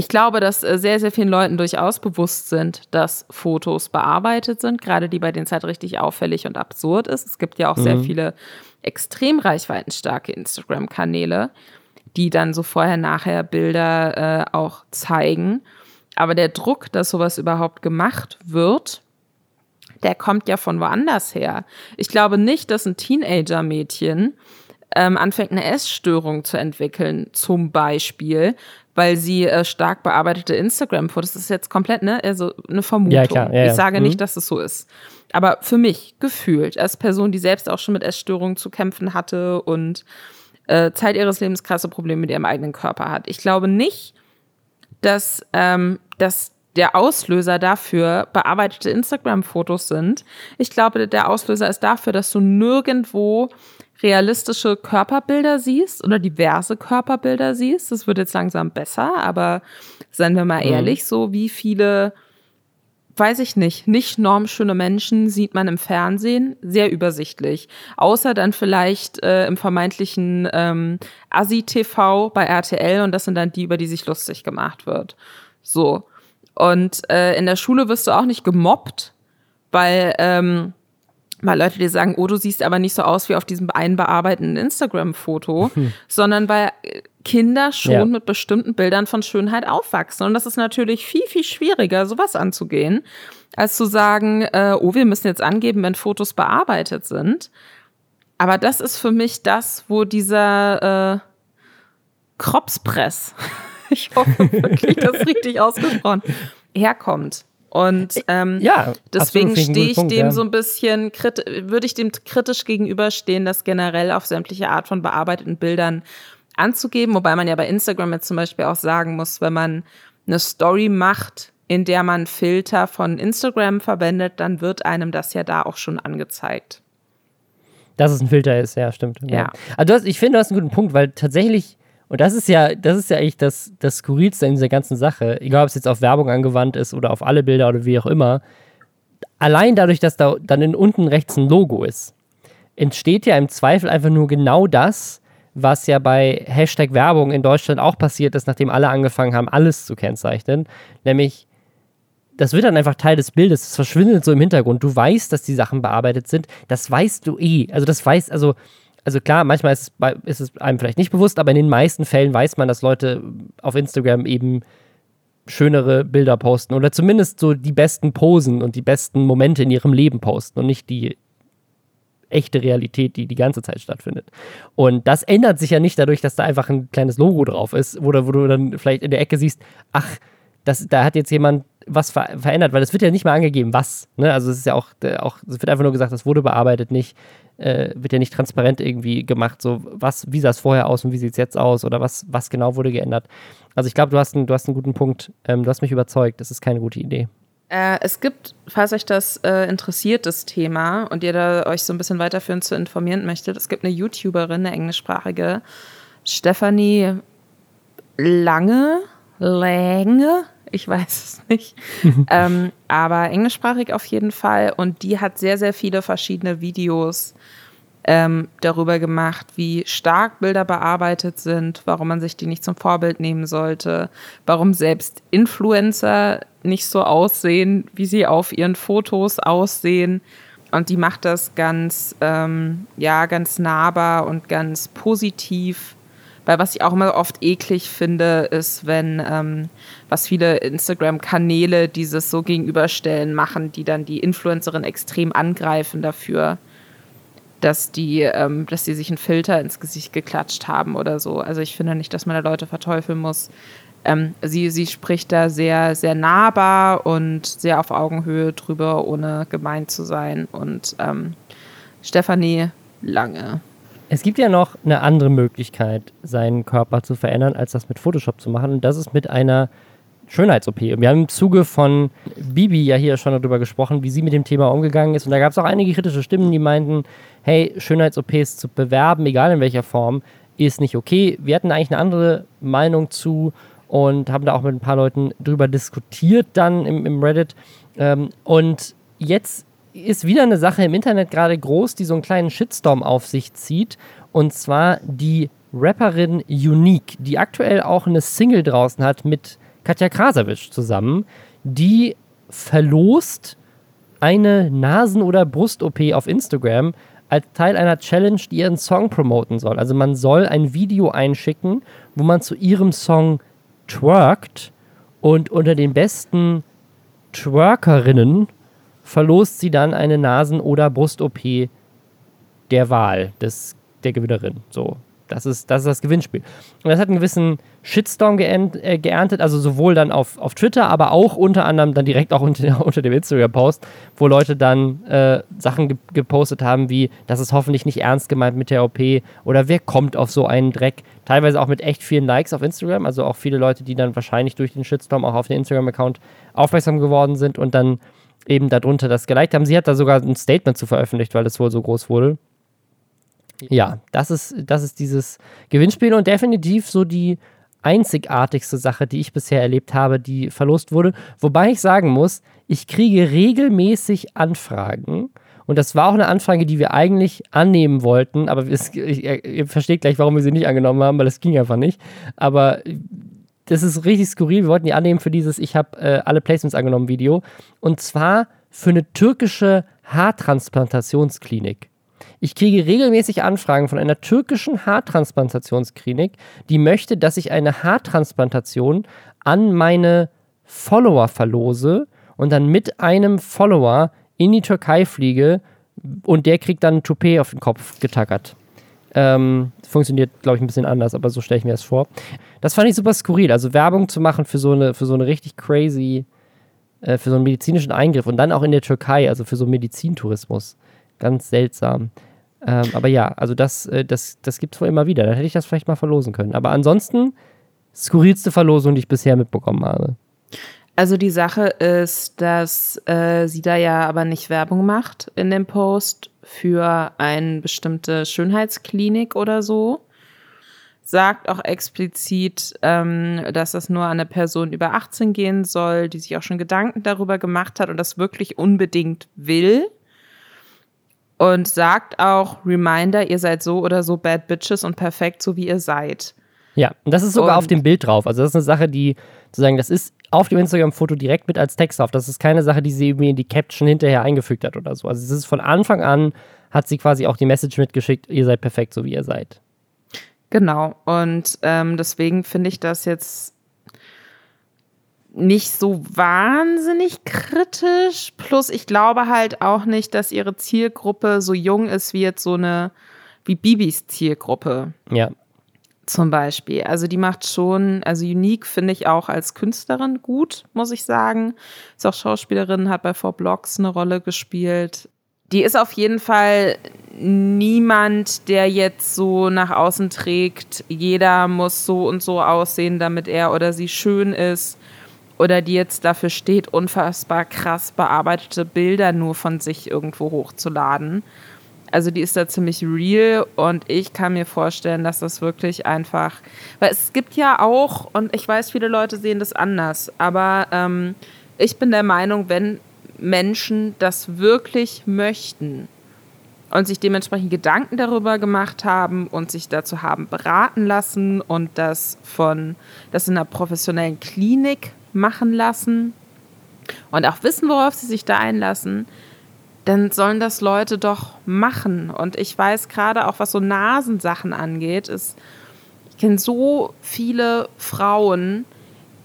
Ich glaube, dass äh, sehr, sehr vielen Leuten durchaus bewusst sind, dass Fotos bearbeitet sind, gerade die bei den Zeit richtig auffällig und absurd ist. Es gibt ja auch mhm. sehr viele extrem reichweitenstarke Instagram-Kanäle, die dann so vorher-nachher Bilder äh, auch zeigen. Aber der Druck, dass sowas überhaupt gemacht wird, der kommt ja von woanders her. Ich glaube nicht, dass ein Teenager-Mädchen ähm, anfängt, eine Essstörung zu entwickeln, zum Beispiel, weil sie äh, stark bearbeitete Instagram-Fotos, das ist jetzt komplett, ne, also eine Vermutung. Ja, klar, ja, ja. Ich sage mhm. nicht, dass es so ist. Aber für mich gefühlt, als Person, die selbst auch schon mit Essstörungen zu kämpfen hatte und äh, Zeit ihres Lebens krasse Probleme mit ihrem eigenen Körper hat. Ich glaube nicht, dass, ähm, dass der Auslöser dafür bearbeitete Instagram-Fotos sind. Ich glaube, der Auslöser ist dafür, dass du nirgendwo realistische Körperbilder siehst oder diverse Körperbilder siehst. Das wird jetzt langsam besser, aber seien wir mal mhm. ehrlich, so wie viele, weiß ich nicht, nicht normschöne Menschen sieht man im Fernsehen sehr übersichtlich. Außer dann vielleicht äh, im vermeintlichen ähm, Asi-TV bei RTL und das sind dann die, über die sich lustig gemacht wird. So. Und äh, in der Schule wirst du auch nicht gemobbt, weil ähm, weil Leute dir sagen, oh, du siehst aber nicht so aus wie auf diesem einen bearbeiteten Instagram-Foto, hm. sondern weil Kinder schon ja. mit bestimmten Bildern von Schönheit aufwachsen. Und das ist natürlich viel, viel schwieriger, sowas anzugehen, als zu sagen, äh, oh, wir müssen jetzt angeben, wenn Fotos bearbeitet sind. Aber das ist für mich das, wo dieser äh, Kropspress, ich hoffe wirklich, das richtig ausgesprochen, herkommt. Und äh, ähm, ja, deswegen stehe ich Punkt, dem ja. so ein bisschen, würde ich dem kritisch gegenüberstehen, das generell auf sämtliche Art von bearbeiteten Bildern anzugeben. Wobei man ja bei Instagram jetzt zum Beispiel auch sagen muss, wenn man eine Story macht, in der man Filter von Instagram verwendet, dann wird einem das ja da auch schon angezeigt. Dass es ein Filter ist, ja, stimmt. Ja. ja. Also hast, ich finde, du hast einen guten Punkt, weil tatsächlich Und das ist ja, das ist ja eigentlich das, das Skurrilste in dieser ganzen Sache, egal ob es jetzt auf Werbung angewandt ist oder auf alle Bilder oder wie auch immer. Allein dadurch, dass da dann in unten rechts ein Logo ist, entsteht ja im Zweifel einfach nur genau das, was ja bei Hashtag Werbung in Deutschland auch passiert ist, nachdem alle angefangen haben, alles zu kennzeichnen. Nämlich, das wird dann einfach Teil des Bildes, es verschwindet so im Hintergrund. Du weißt, dass die Sachen bearbeitet sind, das weißt du eh. Also das weiß, also, also klar, manchmal ist ist es einem vielleicht nicht bewusst, aber in den meisten Fällen weiß man, dass Leute auf Instagram eben schönere Bilder posten oder zumindest so die besten Posen und die besten Momente in ihrem Leben posten und nicht die echte Realität, die die ganze Zeit stattfindet. Und das ändert sich ja nicht dadurch, dass da einfach ein kleines Logo drauf ist, wo, wo du dann vielleicht in der Ecke siehst, ach, das, da hat jetzt jemand was ver verändert, weil es wird ja nicht mal angegeben, was. Ne? Also es ist ja auch, auch, es wird einfach nur gesagt, das wurde bearbeitet, nicht, äh, wird ja nicht transparent irgendwie gemacht, so was, wie sah es vorher aus und wie sieht es jetzt aus oder was, was genau wurde geändert. Also ich glaube, du, hast du hast einen guten Punkt. Ähm, du hast mich überzeugt, das ist keine gute Idee. Äh, es gibt, falls euch das äh, interessiert, das Thema, und ihr da euch so ein bisschen weiterführend zu informieren möchtet, es gibt eine YouTuberin, eine englischsprachige, Stephanie Lange, Länge, ich weiß es nicht, ähm, aber englischsprachig auf jeden Fall. Und die hat sehr, sehr viele verschiedene Videos ähm, darüber gemacht, wie stark Bilder bearbeitet sind, warum man sich die nicht zum Vorbild nehmen sollte, warum selbst Influencer nicht so aussehen, wie sie auf ihren Fotos aussehen. Und die macht das ganz, ähm, ja, ganz nahbar und ganz positiv. Weil was ich auch immer oft eklig finde, ist, wenn ähm, was viele Instagram-Kanäle dieses so gegenüberstellen machen, die dann die Influencerin extrem angreifen dafür, dass die, ähm, dass die sich einen Filter ins Gesicht geklatscht haben oder so. Also ich finde nicht, dass man da Leute verteufeln muss. Ähm, sie, sie spricht da sehr, sehr nahbar und sehr auf Augenhöhe drüber, ohne gemein zu sein. Und ähm, Stefanie Lange. Es gibt ja noch eine andere Möglichkeit, seinen Körper zu verändern, als das mit Photoshop zu machen. Und das ist mit einer Schönheits-OP. Und wir haben im Zuge von Bibi ja hier schon darüber gesprochen, wie sie mit dem Thema umgegangen ist. Und da gab es auch einige kritische Stimmen, die meinten, hey, Schönheits-OPs zu bewerben, egal in welcher Form, ist nicht okay. Wir hatten eigentlich eine andere Meinung zu und haben da auch mit ein paar Leuten drüber diskutiert dann im, im Reddit. Ähm, und jetzt ist wieder eine Sache im Internet gerade groß, die so einen kleinen Shitstorm auf sich zieht. Und zwar die Rapperin Unique, die aktuell auch eine Single draußen hat mit Katja Krasavitsch zusammen, die verlost eine Nasen- oder Brust-OP auf Instagram als Teil einer Challenge, die ihren Song promoten soll. Also man soll ein Video einschicken, wo man zu ihrem Song twerkt und unter den besten Twerkerinnen verlost sie dann eine Nasen- oder Brust-OP der Wahl des, der Gewinnerin. So. Das ist, das ist das Gewinnspiel. Und das hat einen gewissen Shitstorm geent, äh, geerntet, also sowohl dann auf, auf Twitter, aber auch unter anderem dann direkt auch unter, unter dem Instagram-Post, wo Leute dann äh, Sachen ge gepostet haben wie, das ist hoffentlich nicht ernst gemeint mit der OP oder wer kommt auf so einen Dreck. Teilweise auch mit echt vielen Likes auf Instagram, also auch viele Leute, die dann wahrscheinlich durch den Shitstorm auch auf den Instagram-Account aufmerksam geworden sind und dann eben darunter das geliked haben. Sie hat da sogar ein Statement zu veröffentlicht, weil es wohl so groß wurde. Ja, das ist, das ist dieses Gewinnspiel und definitiv so die einzigartigste Sache, die ich bisher erlebt habe, die verlost wurde. Wobei ich sagen muss, ich kriege regelmäßig Anfragen. Und das war auch eine Anfrage, die wir eigentlich annehmen wollten, aber es, ich, ihr versteht gleich, warum wir sie nicht angenommen haben, weil es ging einfach nicht. Aber das ist richtig skurril. Wir wollten die annehmen für dieses Ich habe äh, alle Placements angenommen Video. Und zwar für eine türkische Haartransplantationsklinik. Ich kriege regelmäßig Anfragen von einer türkischen Haartransplantationsklinik, die möchte, dass ich eine Haartransplantation an meine Follower verlose und dann mit einem Follower in die Türkei fliege und der kriegt dann ein Toupet auf den Kopf getackert. Ähm, funktioniert, glaube ich, ein bisschen anders, aber so stelle ich mir das vor. Das fand ich super skurril. Also Werbung zu machen für so eine, für so eine richtig crazy, äh, für so einen medizinischen Eingriff und dann auch in der Türkei, also für so Medizintourismus. Ganz seltsam. Ähm, aber ja, also das, äh, das, das gibt es wohl immer wieder. Dann hätte ich das vielleicht mal verlosen können. Aber ansonsten, skurrilste Verlosung, die ich bisher mitbekommen habe. Also die Sache ist, dass äh, sie da ja aber nicht Werbung macht in dem Post für eine bestimmte Schönheitsklinik oder so, sagt auch explizit, ähm, dass das nur an eine Person über 18 gehen soll, die sich auch schon Gedanken darüber gemacht hat und das wirklich unbedingt will. Und sagt auch, Reminder, ihr seid so oder so bad bitches und perfekt, so wie ihr seid. Ja, und das ist sogar und auf dem Bild drauf. Also das ist eine Sache, die sozusagen, das ist auf dem Instagram-Foto direkt mit als Text drauf. Das ist keine Sache, die sie irgendwie in die Caption hinterher eingefügt hat oder so. Also es ist von Anfang an, hat sie quasi auch die Message mitgeschickt, ihr seid perfekt, so wie ihr seid. Genau. Und ähm, deswegen finde ich das jetzt nicht so wahnsinnig kritisch. Plus, ich glaube halt auch nicht, dass ihre Zielgruppe so jung ist wie jetzt so eine, wie Bibis Zielgruppe. Ja. Zum Beispiel. Also die macht schon, also Unique finde ich auch als Künstlerin gut, muss ich sagen. Ist auch Schauspielerin, hat bei Four Blocks eine Rolle gespielt die ist auf jeden Fall niemand, der jetzt so nach außen trägt, jeder muss so und so aussehen, damit er oder sie schön ist. Oder die jetzt dafür steht, unfassbar krass bearbeitete Bilder nur von sich irgendwo hochzuladen. Also die ist da ziemlich real und ich kann mir vorstellen, dass das wirklich einfach, weil es gibt ja auch, und ich weiß, viele Leute sehen das anders, aber ähm, ich bin der Meinung, wenn Menschen das wirklich möchten und sich dementsprechend Gedanken darüber gemacht haben und sich dazu haben beraten lassen und das von das in einer professionellen Klinik machen lassen und auch wissen, worauf sie sich da einlassen, dann sollen das Leute doch machen. Und ich weiß gerade auch, was so Nasensachen angeht, ist, ich kenne so viele Frauen,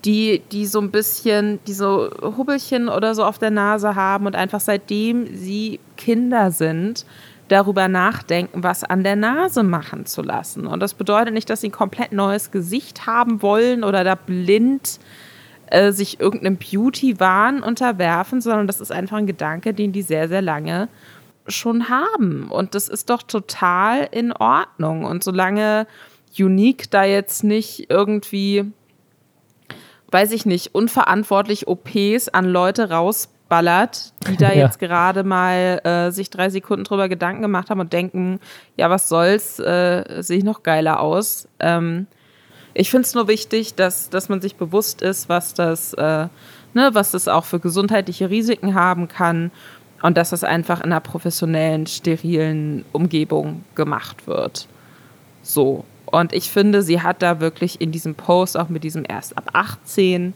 die, die so ein bisschen, die so Hubbelchen oder so auf der Nase haben und einfach seitdem sie Kinder sind, darüber nachdenken, was an der Nase machen zu lassen. Und das bedeutet nicht, dass sie ein komplett neues Gesicht haben wollen oder da blind sich irgendeinem Beauty-Wahn unterwerfen, sondern das ist einfach ein Gedanke, den die sehr, sehr lange schon haben. Und das ist doch total in Ordnung. Und solange Unique da jetzt nicht irgendwie weiß ich nicht, unverantwortlich OPs an Leute rausballert, die da ja. jetzt gerade mal äh, sich drei Sekunden drüber Gedanken gemacht haben und denken, ja, was soll's, äh, sehe ich noch geiler aus. Ähm, ich finde es nur wichtig, dass, dass man sich bewusst ist, was das, äh, ne, was das auch für gesundheitliche Risiken haben kann und dass das einfach in einer professionellen, sterilen Umgebung gemacht wird. So. Und ich finde, sie hat da wirklich in diesem Post, auch mit diesem erst ab 18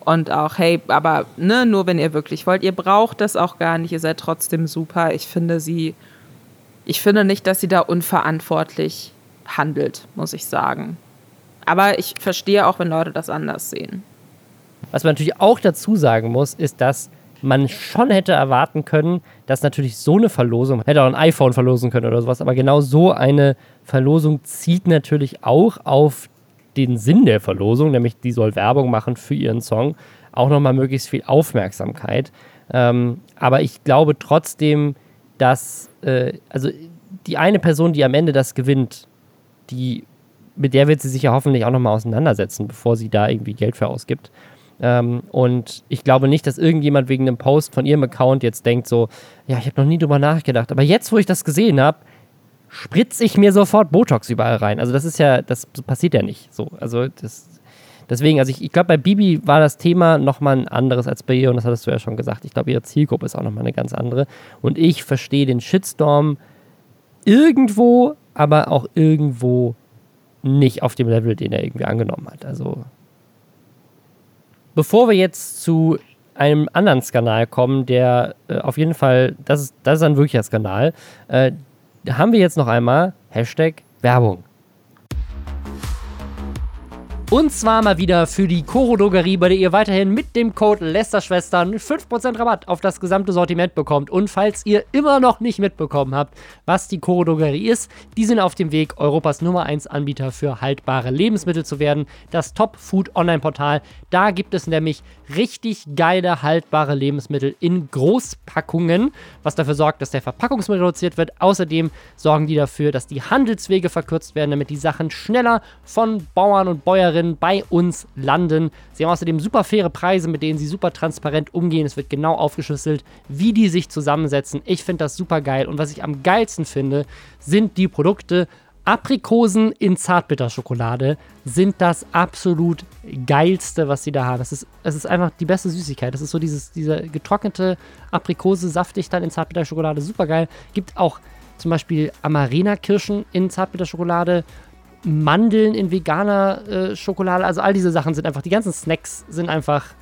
und auch, hey, aber ne, nur wenn ihr wirklich wollt, ihr braucht das auch gar nicht, ihr seid trotzdem super. Ich finde sie, ich finde nicht, dass sie da unverantwortlich handelt, muss ich sagen. Aber ich verstehe auch, wenn Leute das anders sehen. Was man natürlich auch dazu sagen muss, ist, dass man schon hätte erwarten können, dass natürlich so eine Verlosung, hätte auch ein iPhone verlosen können oder sowas, aber genau so eine Verlosung zieht natürlich auch auf den Sinn der Verlosung, nämlich die soll Werbung machen für ihren Song, auch nochmal möglichst viel Aufmerksamkeit. Ähm, aber ich glaube trotzdem, dass, äh, also die eine Person, die am Ende das gewinnt, die, mit der wird sie sich ja hoffentlich auch nochmal auseinandersetzen, bevor sie da irgendwie Geld für ausgibt. Ähm, und ich glaube nicht, dass irgendjemand wegen einem Post von ihrem Account jetzt denkt so, ja, ich habe noch nie drüber nachgedacht. Aber jetzt, wo ich das gesehen habe, spritze ich mir sofort Botox überall rein. Also das ist ja, das passiert ja nicht so. Also das, deswegen, also ich, ich glaube, bei Bibi war das Thema nochmal ein anderes als bei ihr und das hattest du ja schon gesagt. Ich glaube, ihre Zielgruppe ist auch nochmal eine ganz andere. Und ich verstehe den Shitstorm irgendwo, aber auch irgendwo nicht auf dem Level, den er irgendwie angenommen hat. Also Bevor wir jetzt zu einem anderen Skandal kommen, der äh, auf jeden Fall, das ist, das ist ein wirklicher Skandal, äh, haben wir jetzt noch einmal Hashtag Werbung. Und zwar mal wieder für die Koro Drogerie, bei der ihr weiterhin mit dem Code Lästerschwestern 5% Rabatt auf das gesamte Sortiment bekommt. Und falls ihr immer noch nicht mitbekommen habt, was die Koro Drogerie ist, die sind auf dem Weg, Europas Nummer 1 Anbieter für haltbare Lebensmittel zu werden. Das Top Food Online Portal. Da gibt es nämlich richtig geile haltbare Lebensmittel in Großpackungen, was dafür sorgt, dass der Verpackungsmüll reduziert wird. Außerdem sorgen die dafür, dass die Handelswege verkürzt werden, damit die Sachen schneller von Bauern und Bäuerinnen Händlerinnen bei uns landen. Sie haben außerdem super faire Preise, mit denen sie super transparent umgehen. Es wird genau aufgeschlüsselt, wie die sich zusammensetzen. Ich finde das super geil. Und was ich am geilsten finde, sind die Produkte Aprikosen in Zartbitterschokolade sind das absolut geilste, was sie da haben. Es ist, es ist einfach die beste Süßigkeit. Das ist so dieses, diese getrocknete Aprikose, saftig dann in Zartbitterschokolade, super geil. Gibt auch zum Beispiel Amarena-Kirschen in Zartbitterschokolade, Mandeln in veganer äh, Schokolade. Also all diese Sachen sind einfach, die ganzen Snacks sind einfach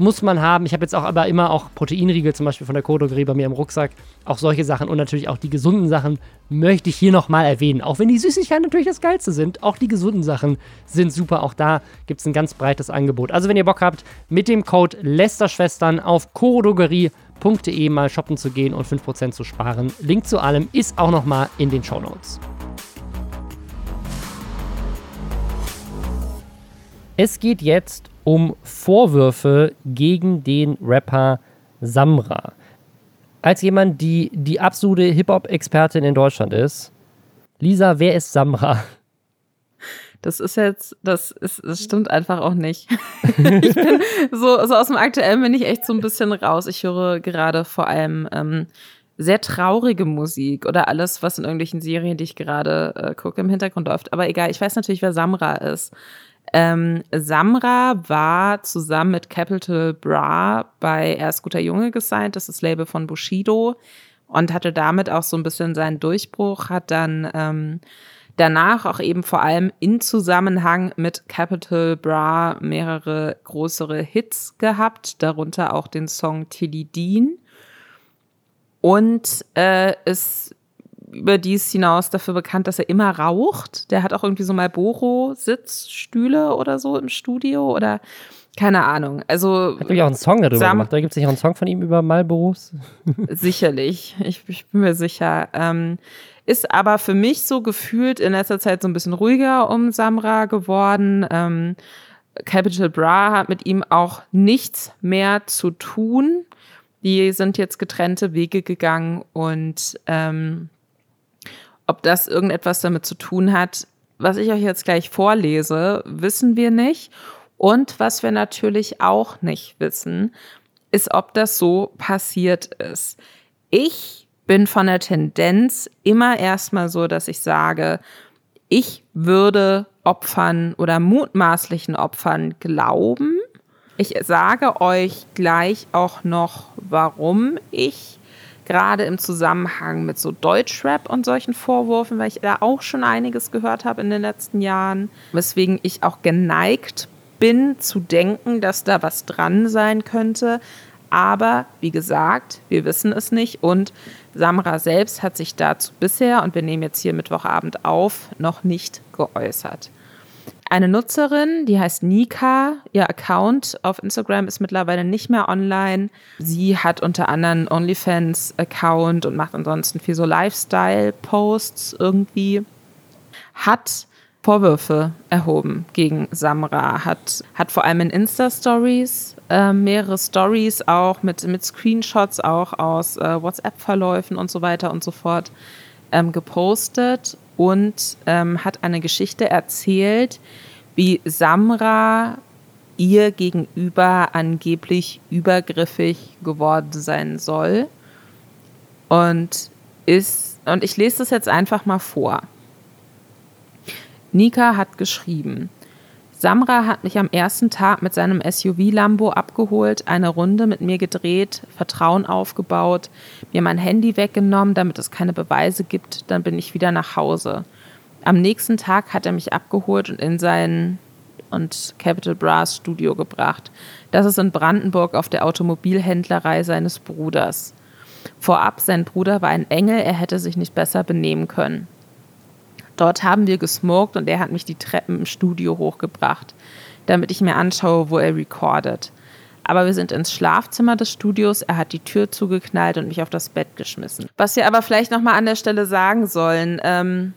muss man haben. Ich habe jetzt auch aber immer auch Proteinriegel zum Beispiel von der Kodrogerie bei mir im Rucksack. Auch solche Sachen und natürlich auch die gesunden Sachen möchte ich hier nochmal erwähnen. Auch wenn die Süßigkeiten natürlich das Geilste sind, auch die gesunden Sachen sind super. Auch da gibt es ein ganz breites Angebot. Also wenn ihr Bock habt, mit dem Code Lästerschwestern auf kodrogerie.de mal shoppen zu gehen und 5% zu sparen. Link zu allem ist auch nochmal in den Show Notes. Es geht jetzt um Vorwürfe gegen den Rapper Samra. Als jemand, die die absolute Hip-Hop-Expertin in Deutschland ist, Lisa, wer ist Samra? Das ist jetzt, das ist, das stimmt einfach auch nicht. ich bin so, so aus dem Aktuellen bin ich echt so ein bisschen raus. Ich höre gerade vor allem ähm, sehr traurige Musik oder alles, was in irgendwelchen Serien, die ich gerade äh, gucke, im Hintergrund läuft. Aber egal, ich weiß natürlich, wer Samra ist. Ähm, Samra war zusammen mit Capital Bra bei Erst guter Junge gesigned, das ist das Label von Bushido und hatte damit auch so ein bisschen seinen Durchbruch, hat dann ähm, danach auch eben vor allem in Zusammenhang mit Capital Bra mehrere größere Hits gehabt, darunter auch den Song Tilly Dean. Und äh, ist überdies hinaus dafür bekannt, dass er immer raucht. Der hat auch irgendwie so Marlboro-Sitzstühle oder so im Studio oder keine Ahnung. Also hat nämlich auch einen Song darüber Sam gemacht. Da gibt es nicht auch einen Song von ihm über Marlboros? sicherlich, ich, ich, bin mir sicher. Ähm, ist aber für mich so gefühlt in letzter Zeit so ein bisschen ruhiger um Samra geworden. Ähm, Capital Bra hat mit ihm auch nichts mehr zu tun. Die sind jetzt getrennte Wege gegangen und ähm, ob das irgendetwas damit zu tun hat, was ich euch jetzt gleich vorlese, wissen wir nicht. Und was wir natürlich auch nicht wissen, ist, ob das so passiert ist. Ich bin von der Tendenz immer erstmal so, dass ich sage, ich würde Opfern oder mutmaßlichen Opfern glauben. Ich sage euch gleich auch noch, warum ich gerade im Zusammenhang mit so Deutschrap und solchen Vorwürfen, weil ich da auch schon einiges gehört habe in den letzten Jahren, weswegen ich auch geneigt bin zu denken, dass da was dran sein könnte. Aber wie gesagt, wir wissen es nicht und Samra selbst hat sich dazu bisher, und wir nehmen jetzt hier Mittwochabend auf, noch nicht geäußert eine Nutzerin, die heißt Nika. Ihr Account auf Instagram ist mittlerweile nicht mehr online. Sie hat unter anderem OnlyFans-Account und macht ansonsten viel so Lifestyle-Posts irgendwie. Hat Vorwürfe erhoben gegen Samra, hat, hat vor allem in Insta-Stories äh, mehrere Stories auch mit, mit Screenshots auch aus äh, WhatsApp-Verläufen und so weiter und so fort ähm, gepostet und ähm, hat eine Geschichte erzählt, wie Samra ihr gegenüber angeblich übergriffig geworden sein soll. Und ist, und ich lese das jetzt einfach mal vor. Nika hat geschrieben, Samra hat mich am ersten Tag mit seinem SUV Lambo abgeholt, eine Runde mit mir gedreht, Vertrauen aufgebaut, mir mein Handy weggenommen, damit es keine Beweise gibt, dann bin ich wieder nach Hause. Am nächsten Tag hat er mich abgeholt und in sein und Capital Brass Studio gebracht. Das ist in Brandenburg auf der Automobilhändlerei seines Bruders. Vorab, sein Bruder war ein Engel, er hätte sich nicht besser benehmen können. Dort haben wir gesmoked und er hat mich die Treppen im Studio hochgebracht, damit ich mir anschaue, wo er recordet. Aber wir sind ins Schlafzimmer des Studios, er hat die Tür zugeknallt und mich auf das Bett geschmissen. Was wir aber vielleicht nochmal an der Stelle sagen sollen, ähm,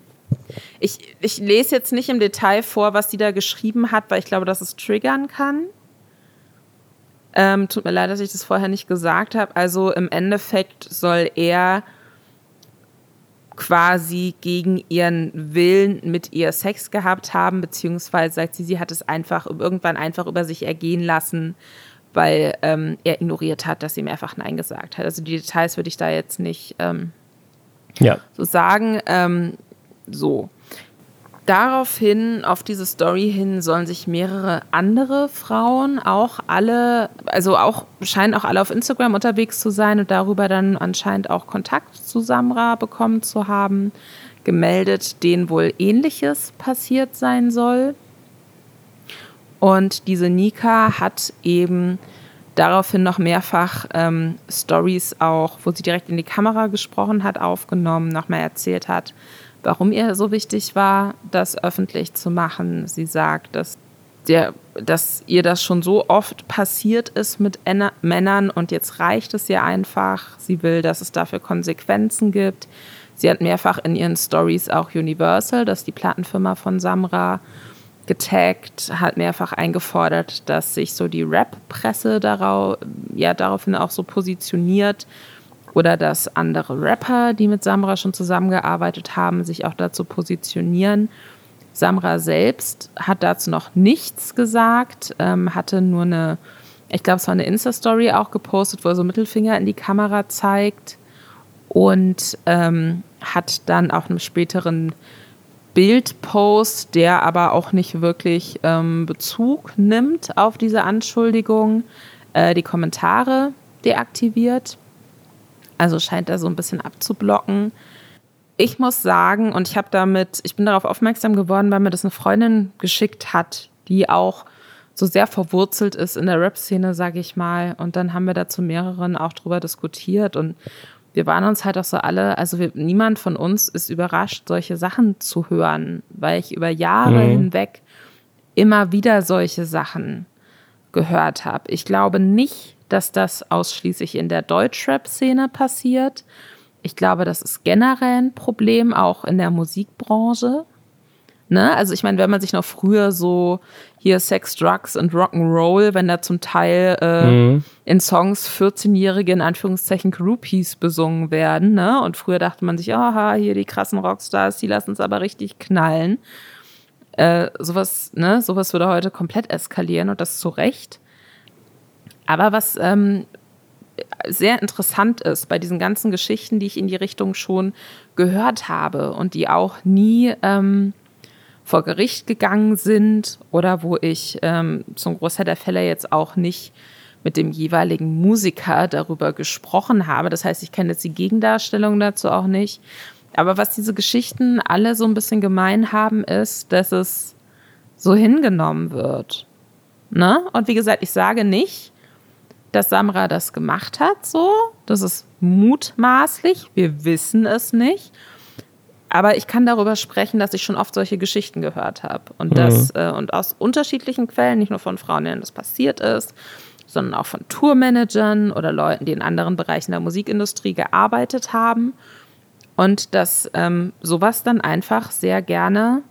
ich, ich lese jetzt nicht im Detail vor, was sie da geschrieben hat, weil ich glaube, dass es triggern kann. Ähm, tut mir leid, dass ich das vorher nicht gesagt habe. Also im Endeffekt soll er quasi gegen ihren Willen mit ihr Sex gehabt haben, beziehungsweise sagt sie, sie hat es einfach irgendwann einfach über sich ergehen lassen, weil ähm, er ignoriert hat, dass sie mehrfach Nein gesagt hat. Also die Details würde ich da jetzt nicht ähm, ja. so sagen. Ähm, so. Daraufhin, auf diese Story hin, sollen sich mehrere andere Frauen auch alle, also auch, scheinen auch alle auf Instagram unterwegs zu sein und darüber dann anscheinend auch Kontakt zu Samra bekommen zu haben, gemeldet, denen wohl ähnliches passiert sein soll. Und diese Nika hat eben daraufhin noch mehrfach ähm, Stories auch, wo sie direkt in die Kamera gesprochen hat, aufgenommen, nochmal erzählt hat, warum ihr so wichtig war, das öffentlich zu machen. Sie sagt, dass, der, dass ihr das schon so oft passiert ist mit Enna Männern und jetzt reicht es ihr einfach. Sie will, dass es dafür Konsequenzen gibt. Sie hat mehrfach in ihren Stories auch Universal, das ist die Plattenfirma von Samra, getaggt, hat mehrfach eingefordert, dass sich so die Rap-Presse darauf, ja, daraufhin auch so positioniert oder dass andere Rapper, die mit Samra schon zusammengearbeitet haben, sich auch dazu positionieren. Samra selbst hat dazu noch nichts gesagt, ähm, hatte nur eine, ich glaube, es war eine Insta-Story auch gepostet, wo er so Mittelfinger in die Kamera zeigt und ähm, hat dann auch einem späteren Bildpost, der aber auch nicht wirklich ähm, Bezug nimmt auf diese Anschuldigung, äh, die Kommentare deaktiviert. Also scheint er so ein bisschen abzublocken. Ich muss sagen, und ich habe damit, ich bin darauf aufmerksam geworden, weil mir das eine Freundin geschickt hat, die auch so sehr verwurzelt ist in der Rap-Szene, sage ich mal. Und dann haben wir dazu mehreren auch drüber diskutiert und wir waren uns halt auch so alle, also wir, niemand von uns ist überrascht, solche Sachen zu hören, weil ich über Jahre mhm. hinweg immer wieder solche Sachen gehört habe. Ich glaube nicht, dass das ausschließlich in der Deutschrap-Szene passiert. Ich glaube, das ist generell ein Problem, auch in der Musikbranche. Ne? Also ich meine, wenn man sich noch früher so hier Sex, Drugs und Rock'n'Roll, wenn da zum Teil äh, mhm. in Songs 14-jährige in Anführungszeichen Groupies besungen werden, ne? Und früher dachte man sich, aha, hier die krassen Rockstars, die lassen es aber richtig knallen. Äh, sowas, ne, sowas würde heute komplett eskalieren und das zu Recht. Aber was ähm, sehr interessant ist bei diesen ganzen Geschichten, die ich in die Richtung schon gehört habe und die auch nie ähm, vor Gericht gegangen sind oder wo ich ähm, zum Großteil der Fälle jetzt auch nicht mit dem jeweiligen Musiker darüber gesprochen habe. Das heißt, ich kenne jetzt die Gegendarstellung dazu auch nicht. Aber was diese Geschichten alle so ein bisschen gemein haben, ist, dass es so hingenommen wird. Ne? Und wie gesagt, ich sage nicht, dass Samra das gemacht hat, so. Das ist mutmaßlich. Wir wissen es nicht. Aber ich kann darüber sprechen, dass ich schon oft solche Geschichten gehört habe. Und, mhm. äh, und aus unterschiedlichen Quellen, nicht nur von Frauen, denen das passiert ist, sondern auch von Tourmanagern oder Leuten, die in anderen Bereichen der Musikindustrie gearbeitet haben. Und dass ähm, sowas dann einfach sehr gerne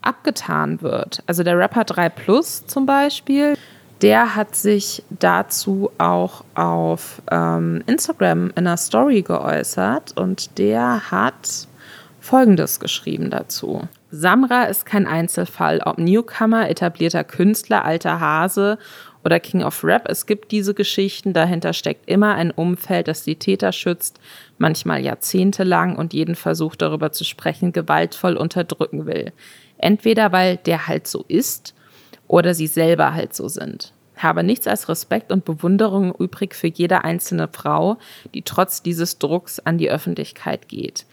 abgetan wird. Also der Rapper 3 Plus zum Beispiel, der hat sich dazu auch auf ähm, Instagram in einer Story geäußert und der hat Folgendes geschrieben dazu. Samra ist kein Einzelfall, ob Newcomer, etablierter Künstler, alter Hase oder King of Rap. Es gibt diese Geschichten, dahinter steckt immer ein Umfeld, das die Täter schützt, manchmal jahrzehntelang und jeden Versuch darüber zu sprechen gewaltvoll unterdrücken will. Entweder weil der halt so ist oder sie selber halt so sind. Habe nichts als Respekt und Bewunderung übrig für jede einzelne Frau, die trotz dieses Drucks an die Öffentlichkeit geht.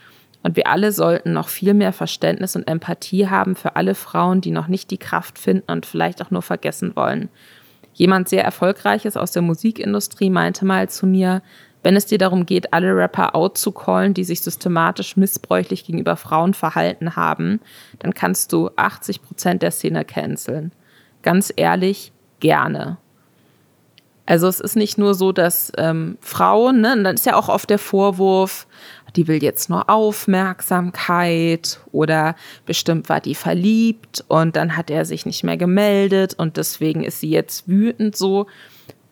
Und wir alle sollten noch viel mehr Verständnis und Empathie haben für alle Frauen, die noch nicht die Kraft finden und vielleicht auch nur vergessen wollen. Jemand sehr Erfolgreiches aus der Musikindustrie meinte mal zu mir, wenn es dir darum geht, alle Rapper out zu callen, die sich systematisch missbräuchlich gegenüber Frauen verhalten haben, dann kannst du 80 Prozent der Szene canceln. Ganz ehrlich, gerne. Also es ist nicht nur so, dass ähm, Frauen, ne, und dann ist ja auch oft der Vorwurf, die will jetzt nur Aufmerksamkeit oder bestimmt war die verliebt und dann hat er sich nicht mehr gemeldet und deswegen ist sie jetzt wütend so.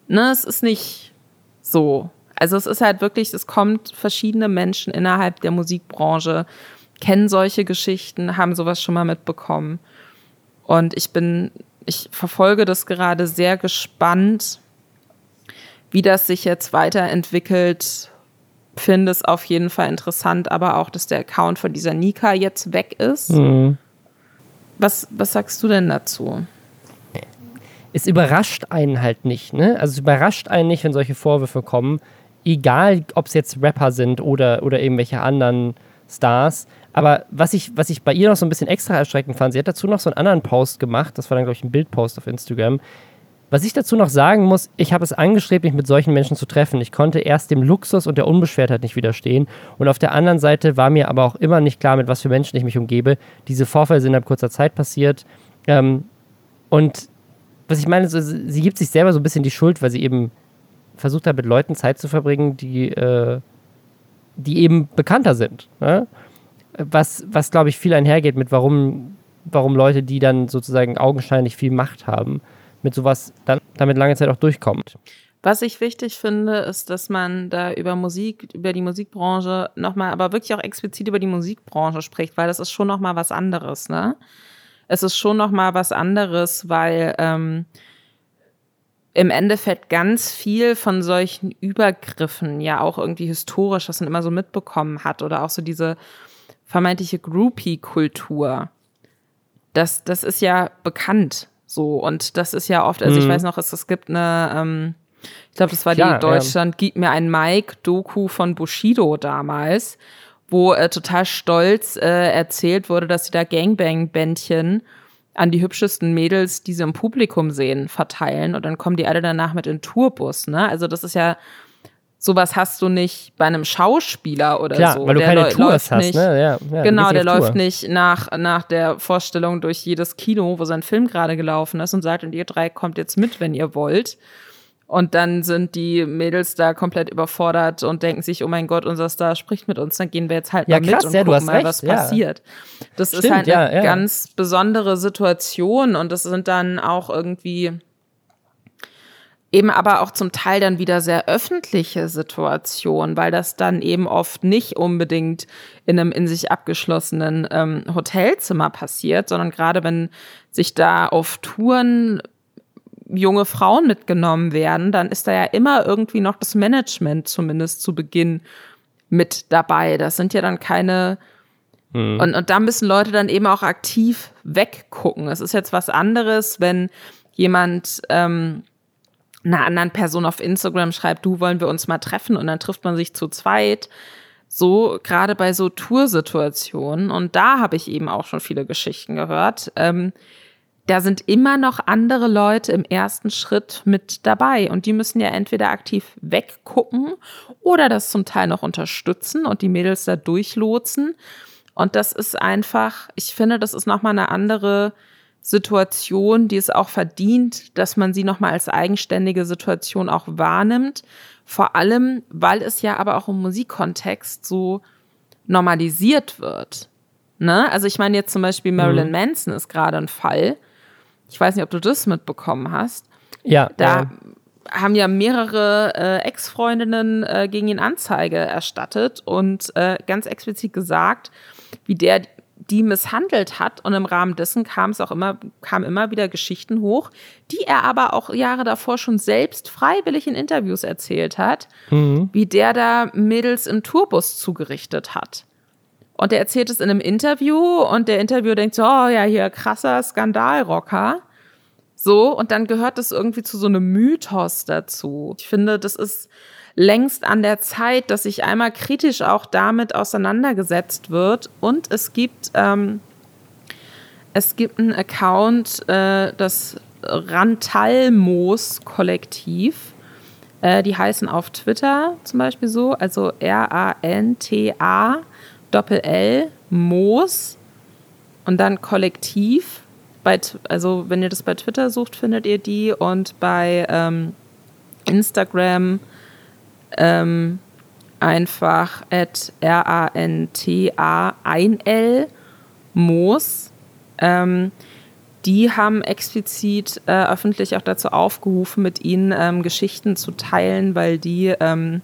Ne, es ist nicht so. Also es ist halt wirklich, es kommt verschiedene Menschen innerhalb der Musikbranche, kennen solche Geschichten, haben sowas schon mal mitbekommen. Und ich bin, ich verfolge das gerade sehr gespannt, wie das sich jetzt weiterentwickelt finde es auf jeden Fall interessant, aber auch, dass der Account von dieser Nika jetzt weg ist. Mhm. Was, was sagst du denn dazu? Es überrascht einen halt nicht, ne? Also es überrascht einen nicht, wenn solche Vorwürfe kommen. Egal, ob es jetzt Rapper sind oder, oder irgendwelche anderen Stars. Aber was ich, was ich bei ihr noch so ein bisschen extra erschreckend fand, sie hat dazu noch so einen anderen Post gemacht, das war dann, glaube ich, ein Bildpost auf Instagram. Was ich dazu noch sagen muss, ich habe es angestrebt, mich mit solchen Menschen zu treffen. Ich konnte erst dem Luxus und der Unbeschwertheit nicht widerstehen. Und auf der anderen Seite war mir aber auch immer nicht klar, mit was für Menschen ich mich umgebe. Diese Vorfälle sind innerhalb kurzer Zeit passiert. Ähm, und was ich meine, sie gibt sich selber so ein bisschen die Schuld, weil sie eben versucht hat, mit Leuten Zeit zu verbringen, die, äh, die eben bekannter sind. Ne? Was, was glaube ich, viel einhergeht mit, warum, warum Leute, die dann sozusagen augenscheinlich viel Macht haben, mit sowas dann damit lange Zeit auch durchkommt. Was ich wichtig finde, ist, dass man da über Musik, über die Musikbranche nochmal, aber wirklich auch explizit über die Musikbranche spricht, weil das ist schon nochmal was anderes, ne? Es ist schon nochmal was anderes, weil ähm, im Endeffekt ganz viel von solchen Übergriffen ja auch irgendwie historisch, was man immer so mitbekommen hat oder auch so diese vermeintliche Groupie-Kultur. Das, das ist ja bekannt so und das ist ja oft, also mhm. ich weiß noch, es, es gibt eine, ähm, ich glaube, das war die Deutschland, ja. gib mir ein Mike-Doku von Bushido damals, wo äh, total stolz äh, erzählt wurde, dass sie da Gangbang-Bändchen an die hübschesten Mädels, die sie im Publikum sehen, verteilen und dann kommen die alle danach mit in Tourbus. Ne? Also das ist ja sowas hast du nicht bei einem Schauspieler oder Klar, so. weil du der keine Tours hast, nicht, ne? Ja, ja, genau, der läuft Tour. nicht nach, nach der Vorstellung durch jedes Kino, wo sein Film gerade gelaufen ist und sagt, und ihr drei kommt jetzt mit, wenn ihr wollt. Und dann sind die Mädels da komplett überfordert und denken sich, oh mein Gott, unser Star spricht mit uns, dann gehen wir jetzt halt ja, mal krass, mit und ja, gucken mal, recht, was ja. passiert. Das Stimmt, ist halt eine ja, ganz besondere Situation und das sind dann auch irgendwie eben aber auch zum Teil dann wieder sehr öffentliche Situationen, weil das dann eben oft nicht unbedingt in einem in sich abgeschlossenen ähm, Hotelzimmer passiert, sondern gerade wenn sich da auf Touren junge Frauen mitgenommen werden, dann ist da ja immer irgendwie noch das Management zumindest zu Beginn mit dabei. Das sind ja dann keine mhm. und, und da müssen Leute dann eben auch aktiv weggucken. Es ist jetzt was anderes, wenn jemand ähm, einer anderen Person auf Instagram schreibt, du wollen wir uns mal treffen und dann trifft man sich zu zweit. So, gerade bei so Toursituationen, und da habe ich eben auch schon viele Geschichten gehört, ähm, da sind immer noch andere Leute im ersten Schritt mit dabei und die müssen ja entweder aktiv weggucken oder das zum Teil noch unterstützen und die Mädels da durchlotsen. Und das ist einfach, ich finde, das ist nochmal eine andere Situation, die es auch verdient, dass man sie nochmal als eigenständige Situation auch wahrnimmt. Vor allem, weil es ja aber auch im Musikkontext so normalisiert wird. Ne? Also ich meine jetzt zum Beispiel Marilyn mhm. Manson ist gerade ein Fall. Ich weiß nicht, ob du das mitbekommen hast. Ja. Da äh. haben ja mehrere äh, Ex-Freundinnen äh, gegen ihn Anzeige erstattet und äh, ganz explizit gesagt, wie der die misshandelt hat. Und im Rahmen dessen kam es auch immer, kam immer wieder Geschichten hoch, die er aber auch Jahre davor schon selbst freiwillig in Interviews erzählt hat, mhm. wie der da Mädels im Tourbus zugerichtet hat. Und er erzählt es in einem Interview und der Interviewer denkt so, oh ja, hier krasser Skandalrocker. So, und dann gehört das irgendwie zu so einem Mythos dazu. Ich finde, das ist längst an der Zeit, dass sich einmal kritisch auch damit auseinandergesetzt wird. Und es gibt, ähm, es gibt einen Account, äh, das Rantalmos-Kollektiv. Äh, die heißen auf Twitter zum Beispiel so, also R-A-N-T-A Doppel-L, Moos und dann Kollektiv. Bei, also wenn ihr das bei Twitter sucht, findet ihr die und bei ähm, Instagram ähm, einfach at R-A-N-T-A ein L Moos. Ähm, die haben explizit äh, öffentlich auch dazu aufgerufen, mit ihnen ähm, Geschichten zu teilen, weil die ähm,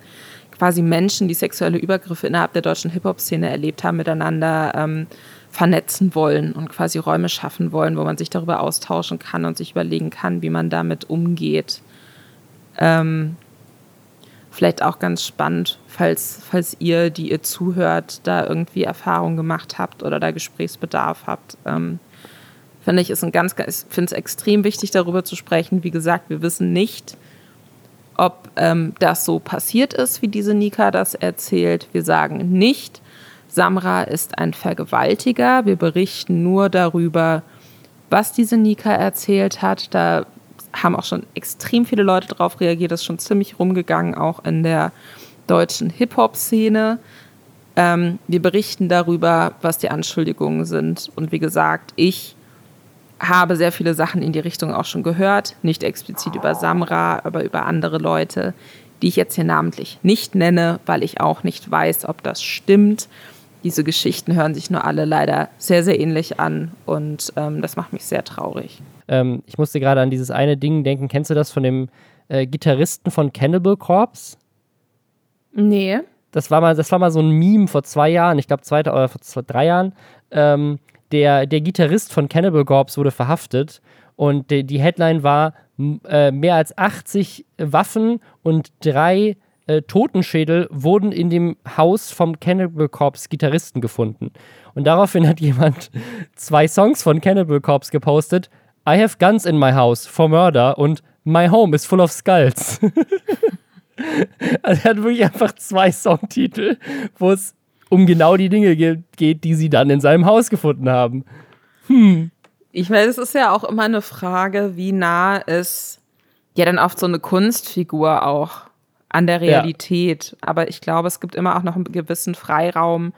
quasi Menschen, die sexuelle Übergriffe innerhalb der deutschen Hip-Hop-Szene erlebt haben, miteinander ähm, vernetzen wollen und quasi Räume schaffen wollen, wo man sich darüber austauschen kann und sich überlegen kann, wie man damit umgeht. Ähm, vielleicht auch ganz spannend, falls, falls ihr, die ihr zuhört, da irgendwie Erfahrung gemacht habt oder da Gesprächsbedarf habt. Ähm, finde ich, ist ein ganz, ich finde es extrem wichtig, darüber zu sprechen. Wie gesagt, wir wissen nicht, ob ähm, das so passiert ist, wie diese Nika das erzählt. Wir sagen nicht, Samra ist ein Vergewaltiger. Wir berichten nur darüber, was diese Nika erzählt hat. Da haben auch schon extrem viele Leute drauf reagiert. Das ist schon ziemlich rumgegangen, auch in der deutschen Hip-Hop-Szene. Ähm, wir berichten darüber, was die Anschuldigungen sind. Und wie gesagt, ich habe sehr viele Sachen in die Richtung auch schon gehört. Nicht explizit über Samra, aber über andere Leute, die ich jetzt hier namentlich nicht nenne, weil ich auch nicht weiß, ob das stimmt. Diese Geschichten hören sich nur alle leider sehr, sehr ähnlich an und ähm, das macht mich sehr traurig. Ähm, ich musste gerade an dieses eine Ding denken. Kennst du das von dem äh, Gitarristen von Cannibal Corpse? Nee. Das war mal, das war mal so ein Meme vor zwei Jahren, ich glaube zwei oder vor zwei, drei Jahren. Ähm, der, der Gitarrist von Cannibal Corpse wurde verhaftet und die, die Headline war äh, mehr als 80 Waffen und drei äh, Totenschädel wurden in dem Haus vom Cannibal Corpse Gitarristen gefunden. Und daraufhin hat jemand zwei Songs von Cannibal Corpse gepostet. I have guns in my house for murder und My home is full of skulls. also er hat wirklich einfach zwei Songtitel, wo es um genau die Dinge geht, die sie dann in seinem Haus gefunden haben. Hm. Ich meine, es ist ja auch immer eine Frage, wie nah ist ja dann oft so eine Kunstfigur auch an der Realität. Ja. Aber ich glaube, es gibt immer auch noch einen gewissen Freiraum,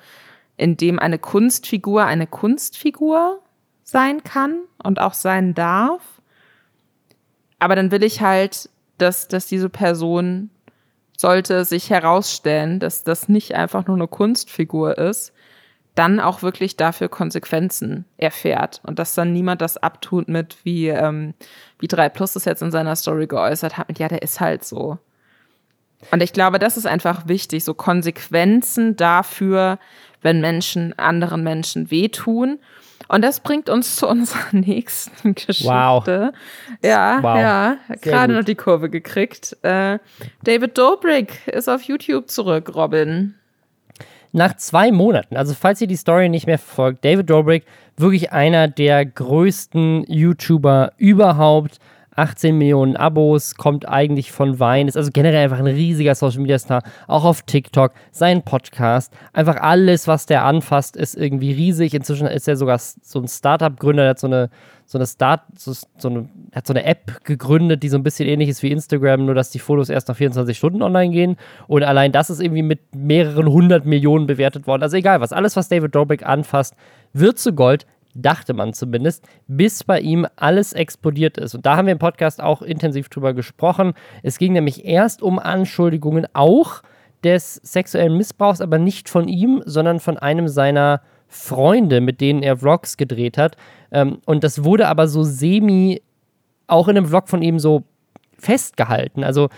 in dem eine Kunstfigur eine Kunstfigur sein kann und auch sein darf. Aber dann will ich halt, dass, dass diese Person sollte sich herausstellen, dass das nicht einfach nur eine Kunstfigur ist, dann auch wirklich dafür Konsequenzen erfährt und dass dann niemand das abtut mit, wie, ähm, wie 3 Plus es jetzt in seiner Story geäußert hat, mit ja, der ist halt so. Und ich glaube, das ist einfach wichtig, so Konsequenzen dafür, wenn Menschen anderen Menschen wehtun und das bringt uns zu unserer nächsten Geschichte. Wow. Ja, wow. ja, gerade noch die Kurve gekriegt. Äh, David Dobrik ist auf YouTube zurück, Robin. Nach zwei Monaten, also falls ihr die Story nicht mehr verfolgt, David Dobrik, wirklich einer der größten YouTuber überhaupt 18 Millionen Abos, kommt eigentlich von Wein, ist also generell einfach ein riesiger Social Media Star, auch auf TikTok, sein Podcast, einfach alles, was der anfasst, ist irgendwie riesig. Inzwischen ist er sogar so ein Startup-Gründer, der hat so eine, so eine Start, so, so eine, hat so eine App gegründet, die so ein bisschen ähnlich ist wie Instagram, nur dass die Fotos erst nach 24 Stunden online gehen. Und allein das ist irgendwie mit mehreren hundert Millionen bewertet worden. Also egal was, alles, was David Dobrik anfasst, wird zu Gold dachte man zumindest, bis bei ihm alles explodiert ist. Und da haben wir im Podcast auch intensiv drüber gesprochen. Es ging nämlich erst um Anschuldigungen auch des sexuellen Missbrauchs, aber nicht von ihm, sondern von einem seiner Freunde, mit denen er Vlogs gedreht hat. Ähm, und das wurde aber so semi auch in einem Vlog von ihm so festgehalten. Also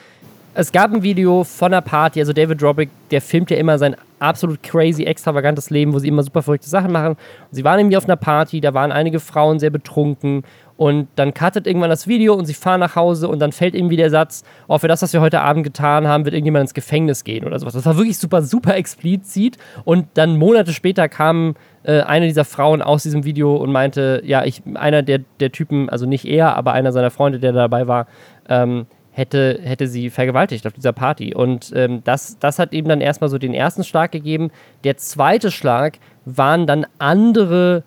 es gab ein Video von einer Party, also David Drobrick, der filmt ja immer sein absolut crazy, extravagantes Leben, wo sie immer super verrückte Sachen machen. Und sie waren irgendwie auf einer Party, da waren einige Frauen sehr betrunken und dann cuttet irgendwann das Video und sie fahren nach Hause und dann fällt irgendwie der Satz, oh, für das, was wir heute Abend getan haben, wird irgendjemand ins Gefängnis gehen oder sowas. Das war wirklich super, super explizit und dann Monate später kam äh, eine dieser Frauen aus diesem Video und meinte, ja, ich, einer der, der Typen, also nicht er, aber einer seiner Freunde, der dabei war, ähm, hätte, hätte sie vergewaltigt auf dieser Party. Und ähm, das, das hat eben dann erstmal so den ersten Schlag gegeben. Der zweite Schlag waren dann andere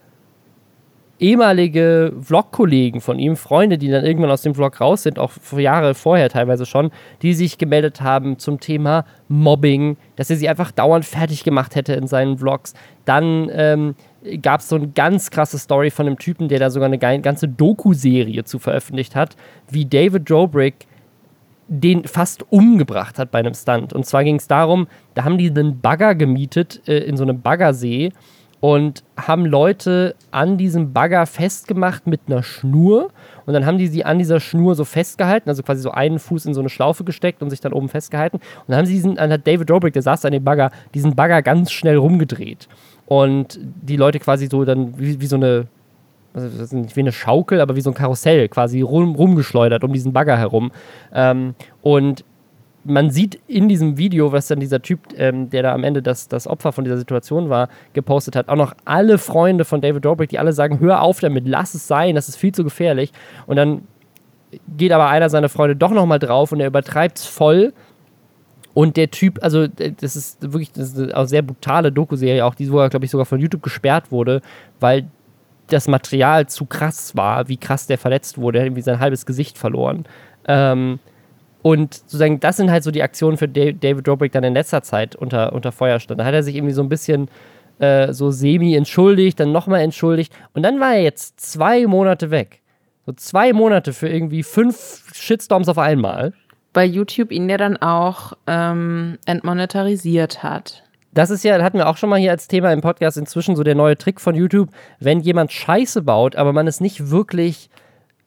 ehemalige Vlog-Kollegen von ihm, Freunde, die dann irgendwann aus dem Vlog raus sind, auch Jahre vorher teilweise schon, die sich gemeldet haben zum Thema Mobbing, dass er sie einfach dauernd fertig gemacht hätte in seinen Vlogs. Dann ähm, gab es so eine ganz krasse Story von einem Typen, der da sogar eine ganze Doku-Serie zu veröffentlicht hat, wie David Dobrik den fast umgebracht hat bei einem Stunt. Und zwar ging es darum, da haben die einen Bagger gemietet äh, in so einem Baggersee und haben Leute an diesem Bagger festgemacht mit einer Schnur. Und dann haben die sie an dieser Schnur so festgehalten, also quasi so einen Fuß in so eine Schlaufe gesteckt und sich dann oben festgehalten. Und dann haben sie diesen, dann hat David Dobrik, der saß an dem Bagger, diesen Bagger ganz schnell rumgedreht. Und die Leute quasi so dann wie, wie so eine also nicht wie eine Schaukel, aber wie so ein Karussell quasi rum, rumgeschleudert um diesen Bagger herum. Ähm, und man sieht in diesem Video, was dann dieser Typ, ähm, der da am Ende das, das Opfer von dieser Situation war, gepostet hat, auch noch alle Freunde von David Dobrik, die alle sagen, hör auf damit, lass es sein, das ist viel zu gefährlich. Und dann geht aber einer seiner Freunde doch nochmal drauf und er übertreibt es voll. Und der Typ, also das ist wirklich das ist eine sehr brutale Doku-Serie, auch die sogar, glaube ich, sogar von YouTube gesperrt wurde, weil das Material zu krass war, wie krass der verletzt wurde. Er hat irgendwie sein halbes Gesicht verloren. Ähm, und sozusagen, das sind halt so die Aktionen, für David Dobrik dann in letzter Zeit unter, unter Feuer stand. Da hat er sich irgendwie so ein bisschen äh, so semi entschuldigt, dann nochmal entschuldigt. Und dann war er jetzt zwei Monate weg. So zwei Monate für irgendwie fünf Shitstorms auf einmal. Weil YouTube ihn ja dann auch ähm, entmonetarisiert hat. Das ist ja, hatten wir auch schon mal hier als Thema im Podcast inzwischen so der neue Trick von YouTube, wenn jemand Scheiße baut, aber man es nicht wirklich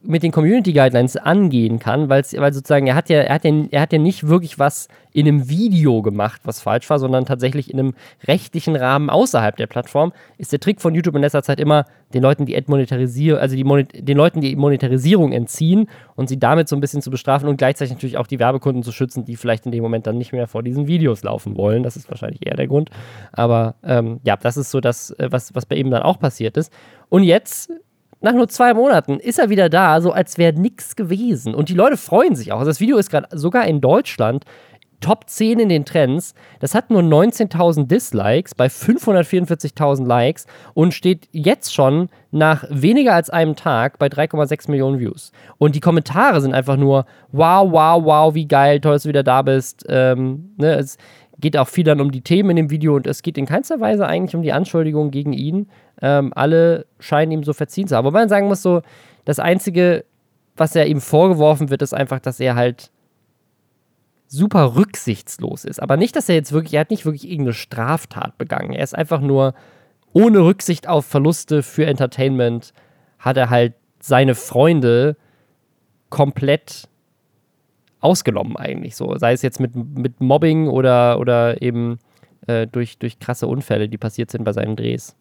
mit den Community Guidelines angehen kann, weil sozusagen er hat ja, er hat ja, er hat ja nicht wirklich was in einem Video gemacht, was falsch war, sondern tatsächlich in einem rechtlichen Rahmen außerhalb der Plattform, ist der Trick von YouTube in letzter Zeit immer, den Leuten die Monetarisierung, also die Monet den Leuten die Monetarisierung entziehen und sie damit so ein bisschen zu bestrafen und gleichzeitig natürlich auch die Werbekunden zu schützen, die vielleicht in dem Moment dann nicht mehr vor diesen Videos laufen wollen. Das ist wahrscheinlich eher der Grund. Aber ähm, ja, das ist so das, äh, was, was bei ihm dann auch passiert ist. Und jetzt nach nur zwei Monaten ist er wieder da, so als wäre nichts gewesen. Und die Leute freuen sich auch. Also das Video ist gerade sogar in Deutschland Top 10 in den Trends. Das hat nur 19.000 Dislikes bei 544.000 Likes und steht jetzt schon nach weniger als einem Tag bei 3,6 Millionen Views. Und die Kommentare sind einfach nur: Wow, wow, wow, wie geil, toll, dass du wieder da bist. Ähm, ne, es geht auch viel dann um die Themen in dem Video und es geht in keinster Weise eigentlich um die Anschuldigungen gegen ihn. Ähm, alle scheinen ihm so verziehen zu haben. Wobei man sagen muss, so, das Einzige, was er ihm vorgeworfen wird, ist einfach, dass er halt super rücksichtslos ist. Aber nicht, dass er jetzt wirklich, er hat nicht wirklich irgendeine Straftat begangen. Er ist einfach nur ohne Rücksicht auf Verluste für Entertainment, hat er halt seine Freunde komplett ausgenommen eigentlich so. Sei es jetzt mit, mit Mobbing oder, oder eben äh, durch, durch krasse Unfälle, die passiert sind bei seinen Drehs.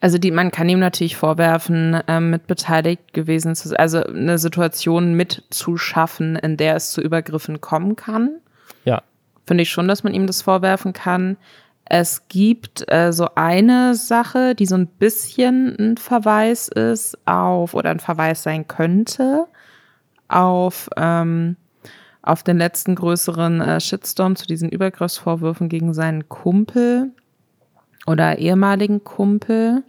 Also die, man kann ihm natürlich vorwerfen, ähm, mit beteiligt gewesen zu sein, also eine Situation mitzuschaffen, in der es zu Übergriffen kommen kann. Ja. Finde ich schon, dass man ihm das vorwerfen kann. Es gibt äh, so eine Sache, die so ein bisschen ein Verweis ist auf oder ein Verweis sein könnte auf, ähm, auf den letzten größeren äh, Shitstorm zu diesen Übergriffsvorwürfen gegen seinen Kumpel oder ehemaligen Kumpel.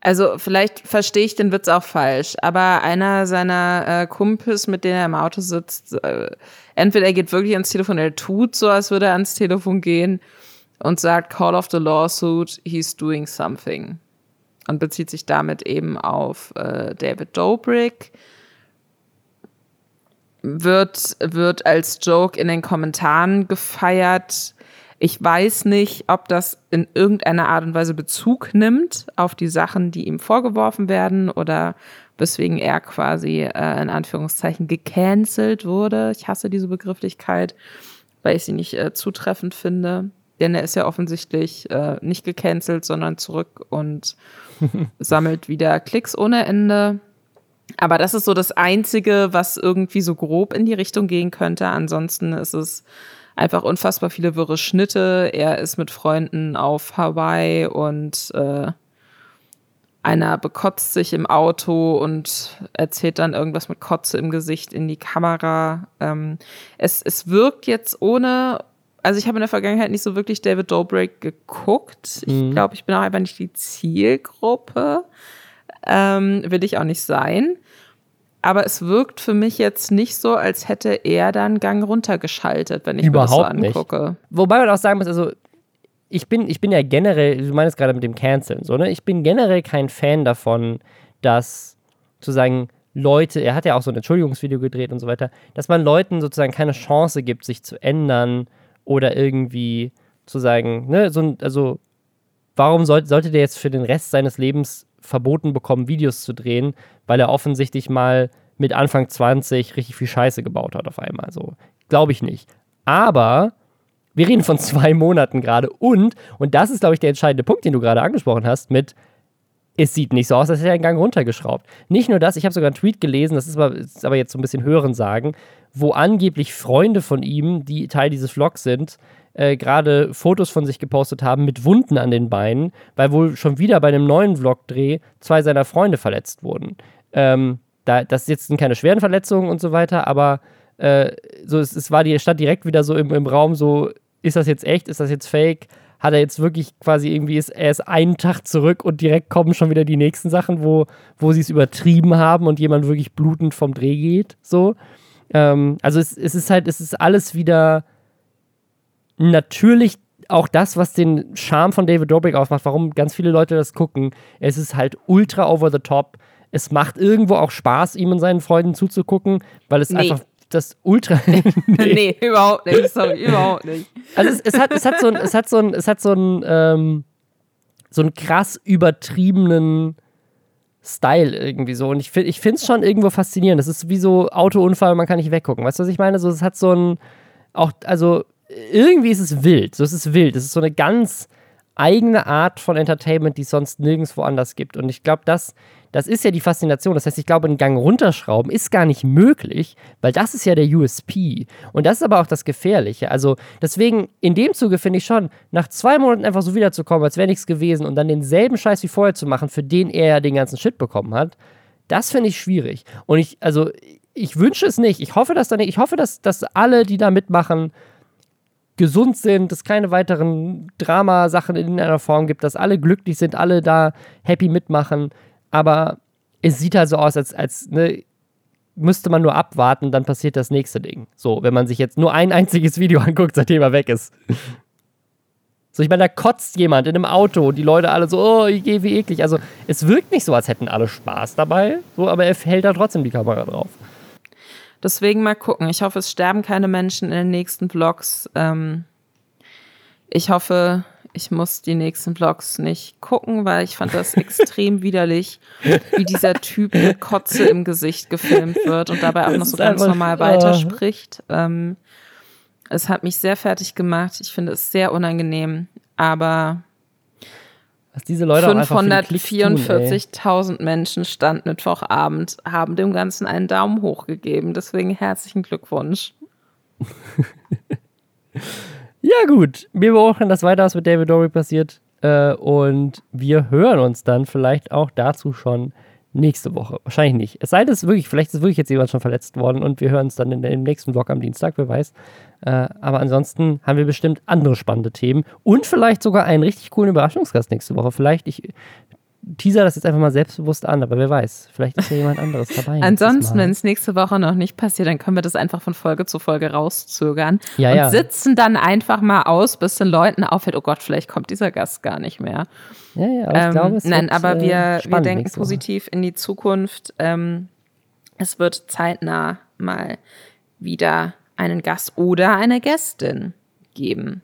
Also vielleicht verstehe ich den Witz auch falsch, aber einer seiner äh, Kumpels, mit denen er im Auto sitzt, äh, entweder er geht wirklich ans Telefon, er tut so, als würde er ans Telefon gehen und sagt, call of the lawsuit, he's doing something. Und bezieht sich damit eben auf äh, David Dobrik. Wird, wird als Joke in den Kommentaren gefeiert ich weiß nicht, ob das in irgendeiner Art und Weise Bezug nimmt auf die Sachen, die ihm vorgeworfen werden oder weswegen er quasi äh, in Anführungszeichen gecancelt wurde. Ich hasse diese Begrifflichkeit, weil ich sie nicht äh, zutreffend finde. Denn er ist ja offensichtlich äh, nicht gecancelt, sondern zurück und sammelt wieder Klicks ohne Ende. Aber das ist so das Einzige, was irgendwie so grob in die Richtung gehen könnte. Ansonsten ist es einfach unfassbar viele wirre Schnitte. Er ist mit Freunden auf Hawaii und äh, einer bekotzt sich im Auto und erzählt dann irgendwas mit Kotze im Gesicht in die Kamera. Ähm, es, es wirkt jetzt ohne, also ich habe in der Vergangenheit nicht so wirklich David Dobrik geguckt. Ich mhm. glaube, ich bin auch einfach nicht die Zielgruppe. Ähm, will ich auch nicht sein. Aber es wirkt für mich jetzt nicht so, als hätte er dann Gang runtergeschaltet, wenn ich Überhaupt mir das so angucke. Nicht. Wobei man auch sagen muss, also ich bin, ich bin ja generell, du meinst gerade mit dem Canceln, so, ne? Ich bin generell kein Fan davon, dass sozusagen Leute, er hat ja auch so ein Entschuldigungsvideo gedreht und so weiter, dass man Leuten sozusagen keine Chance gibt, sich zu ändern oder irgendwie zu sagen, ne, so, also warum sollte, sollte der jetzt für den Rest seines Lebens verboten bekommen, Videos zu drehen, weil er offensichtlich mal mit Anfang 20 richtig viel Scheiße gebaut hat auf einmal. So, glaube ich nicht. Aber wir reden von zwei Monaten gerade und, und das ist, glaube ich, der entscheidende Punkt, den du gerade angesprochen hast, mit es sieht nicht so aus, als hätte er einen Gang runtergeschraubt. Nicht nur das, ich habe sogar einen Tweet gelesen, das ist aber, ist aber jetzt so ein bisschen hören sagen, wo angeblich Freunde von ihm, die Teil dieses Vlogs sind, äh, gerade Fotos von sich gepostet haben mit Wunden an den Beinen, weil wohl schon wieder bei einem neuen Vlog-Dreh zwei seiner Freunde verletzt wurden. Ähm, da, das jetzt sind keine schweren Verletzungen und so weiter, aber äh, so, es, es war die Stadt direkt wieder so im, im Raum, so, ist das jetzt echt, ist das jetzt fake? Hat er jetzt wirklich quasi irgendwie, ist, er ist einen Tag zurück und direkt kommen schon wieder die nächsten Sachen, wo, wo sie es übertrieben haben und jemand wirklich blutend vom Dreh geht, so. Ähm, also es, es ist halt, es ist alles wieder natürlich auch das, was den Charme von David Dobrik ausmacht, warum ganz viele Leute das gucken. Es ist halt ultra over the top. Es macht irgendwo auch Spaß, ihm und seinen Freunden zuzugucken, weil es nee. einfach das Ultra. nee. nee. überhaupt nicht. Sorry, überhaupt nicht. Also es, es, hat, es hat so ein, es hat so ein, es hat so ein, ähm, so einen krass übertriebenen Style irgendwie so. Und ich, ich finde es schon irgendwo faszinierend. Das ist wie so Autounfall, man kann nicht weggucken. Weißt du, was ich meine? So, es hat so ein, auch, also irgendwie ist es wild. So, es ist wild. Es ist so eine ganz eigene Art von Entertainment, die es sonst nirgendwo anders gibt. Und ich glaube, das, das ist ja die Faszination. Das heißt, ich glaube, einen Gang runterschrauben ist gar nicht möglich, weil das ist ja der USP. Und das ist aber auch das Gefährliche. Also deswegen, in dem Zuge finde ich schon, nach zwei Monaten einfach so wiederzukommen, als wäre nichts gewesen und dann denselben Scheiß wie vorher zu machen, für den er ja den ganzen Shit bekommen hat, das finde ich schwierig. Und ich, also, ich wünsche es nicht. Ich hoffe, dass dann, ich hoffe, dass, dass alle, die da mitmachen, gesund sind, es keine weiteren Dramasachen in einer Form gibt, dass alle glücklich sind, alle da happy mitmachen. Aber es sieht halt so aus, als, als ne, müsste man nur abwarten, dann passiert das nächste Ding. So, wenn man sich jetzt nur ein einziges Video anguckt, seitdem er weg ist. So, ich meine, da kotzt jemand in einem Auto und die Leute alle so, oh, ich gehe wie eklig. Also, es wirkt nicht so, als hätten alle Spaß dabei, so, aber er hält da trotzdem die Kamera drauf. Deswegen mal gucken. Ich hoffe, es sterben keine Menschen in den nächsten Vlogs. Ähm, ich hoffe, ich muss die nächsten Vlogs nicht gucken, weil ich fand das extrem widerlich, wie dieser Typ mit Kotze im Gesicht gefilmt wird und dabei auch noch so ganz normal weiterspricht. Ähm, es hat mich sehr fertig gemacht. Ich finde es sehr unangenehm, aber was diese Leute 544.000 Menschen stand Mittwochabend, haben dem Ganzen einen Daumen hoch gegeben. Deswegen herzlichen Glückwunsch. ja, gut. Wir beobachten das weiter, was mit David Dory passiert. Äh, und wir hören uns dann vielleicht auch dazu schon nächste Woche. Wahrscheinlich nicht. Es sei denn, es wirklich, vielleicht ist wirklich jetzt jemand schon verletzt worden und wir hören es dann in, im nächsten Vlog am Dienstag, wer weiß. Äh, aber ansonsten haben wir bestimmt andere spannende Themen und vielleicht sogar einen richtig coolen Überraschungsgast nächste Woche. Vielleicht, ich teaser das jetzt einfach mal selbstbewusst an, aber wer weiß, vielleicht ist ja jemand anderes dabei. Ansonsten, wenn es nächste Woche noch nicht passiert, dann können wir das einfach von Folge zu Folge rauszögern ja, und ja. sitzen dann einfach mal aus, bis den Leuten auffällt, oh Gott, vielleicht kommt dieser Gast gar nicht mehr. Ja, ja, aber ähm, ich glaube, es Nein, wird, aber wir, äh, wir denken positiv in die Zukunft. Ähm, es wird zeitnah mal wieder einen Gast oder eine Gästin geben.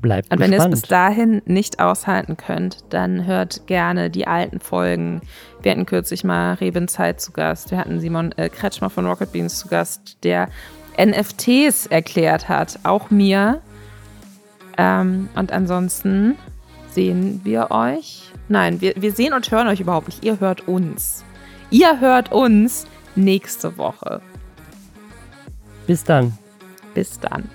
Bleibt Und wenn gespannt. ihr es bis dahin nicht aushalten könnt, dann hört gerne die alten Folgen. Wir hatten kürzlich mal Reben Zeit zu Gast. Wir hatten Simon äh, Kretschmer von Rocket Beans zu Gast, der NFTs erklärt hat. Auch mir. Ähm, und ansonsten sehen wir euch. Nein, wir, wir sehen und hören euch überhaupt nicht. Ihr hört uns. Ihr hört uns nächste Woche. Bis dann. Bis dann.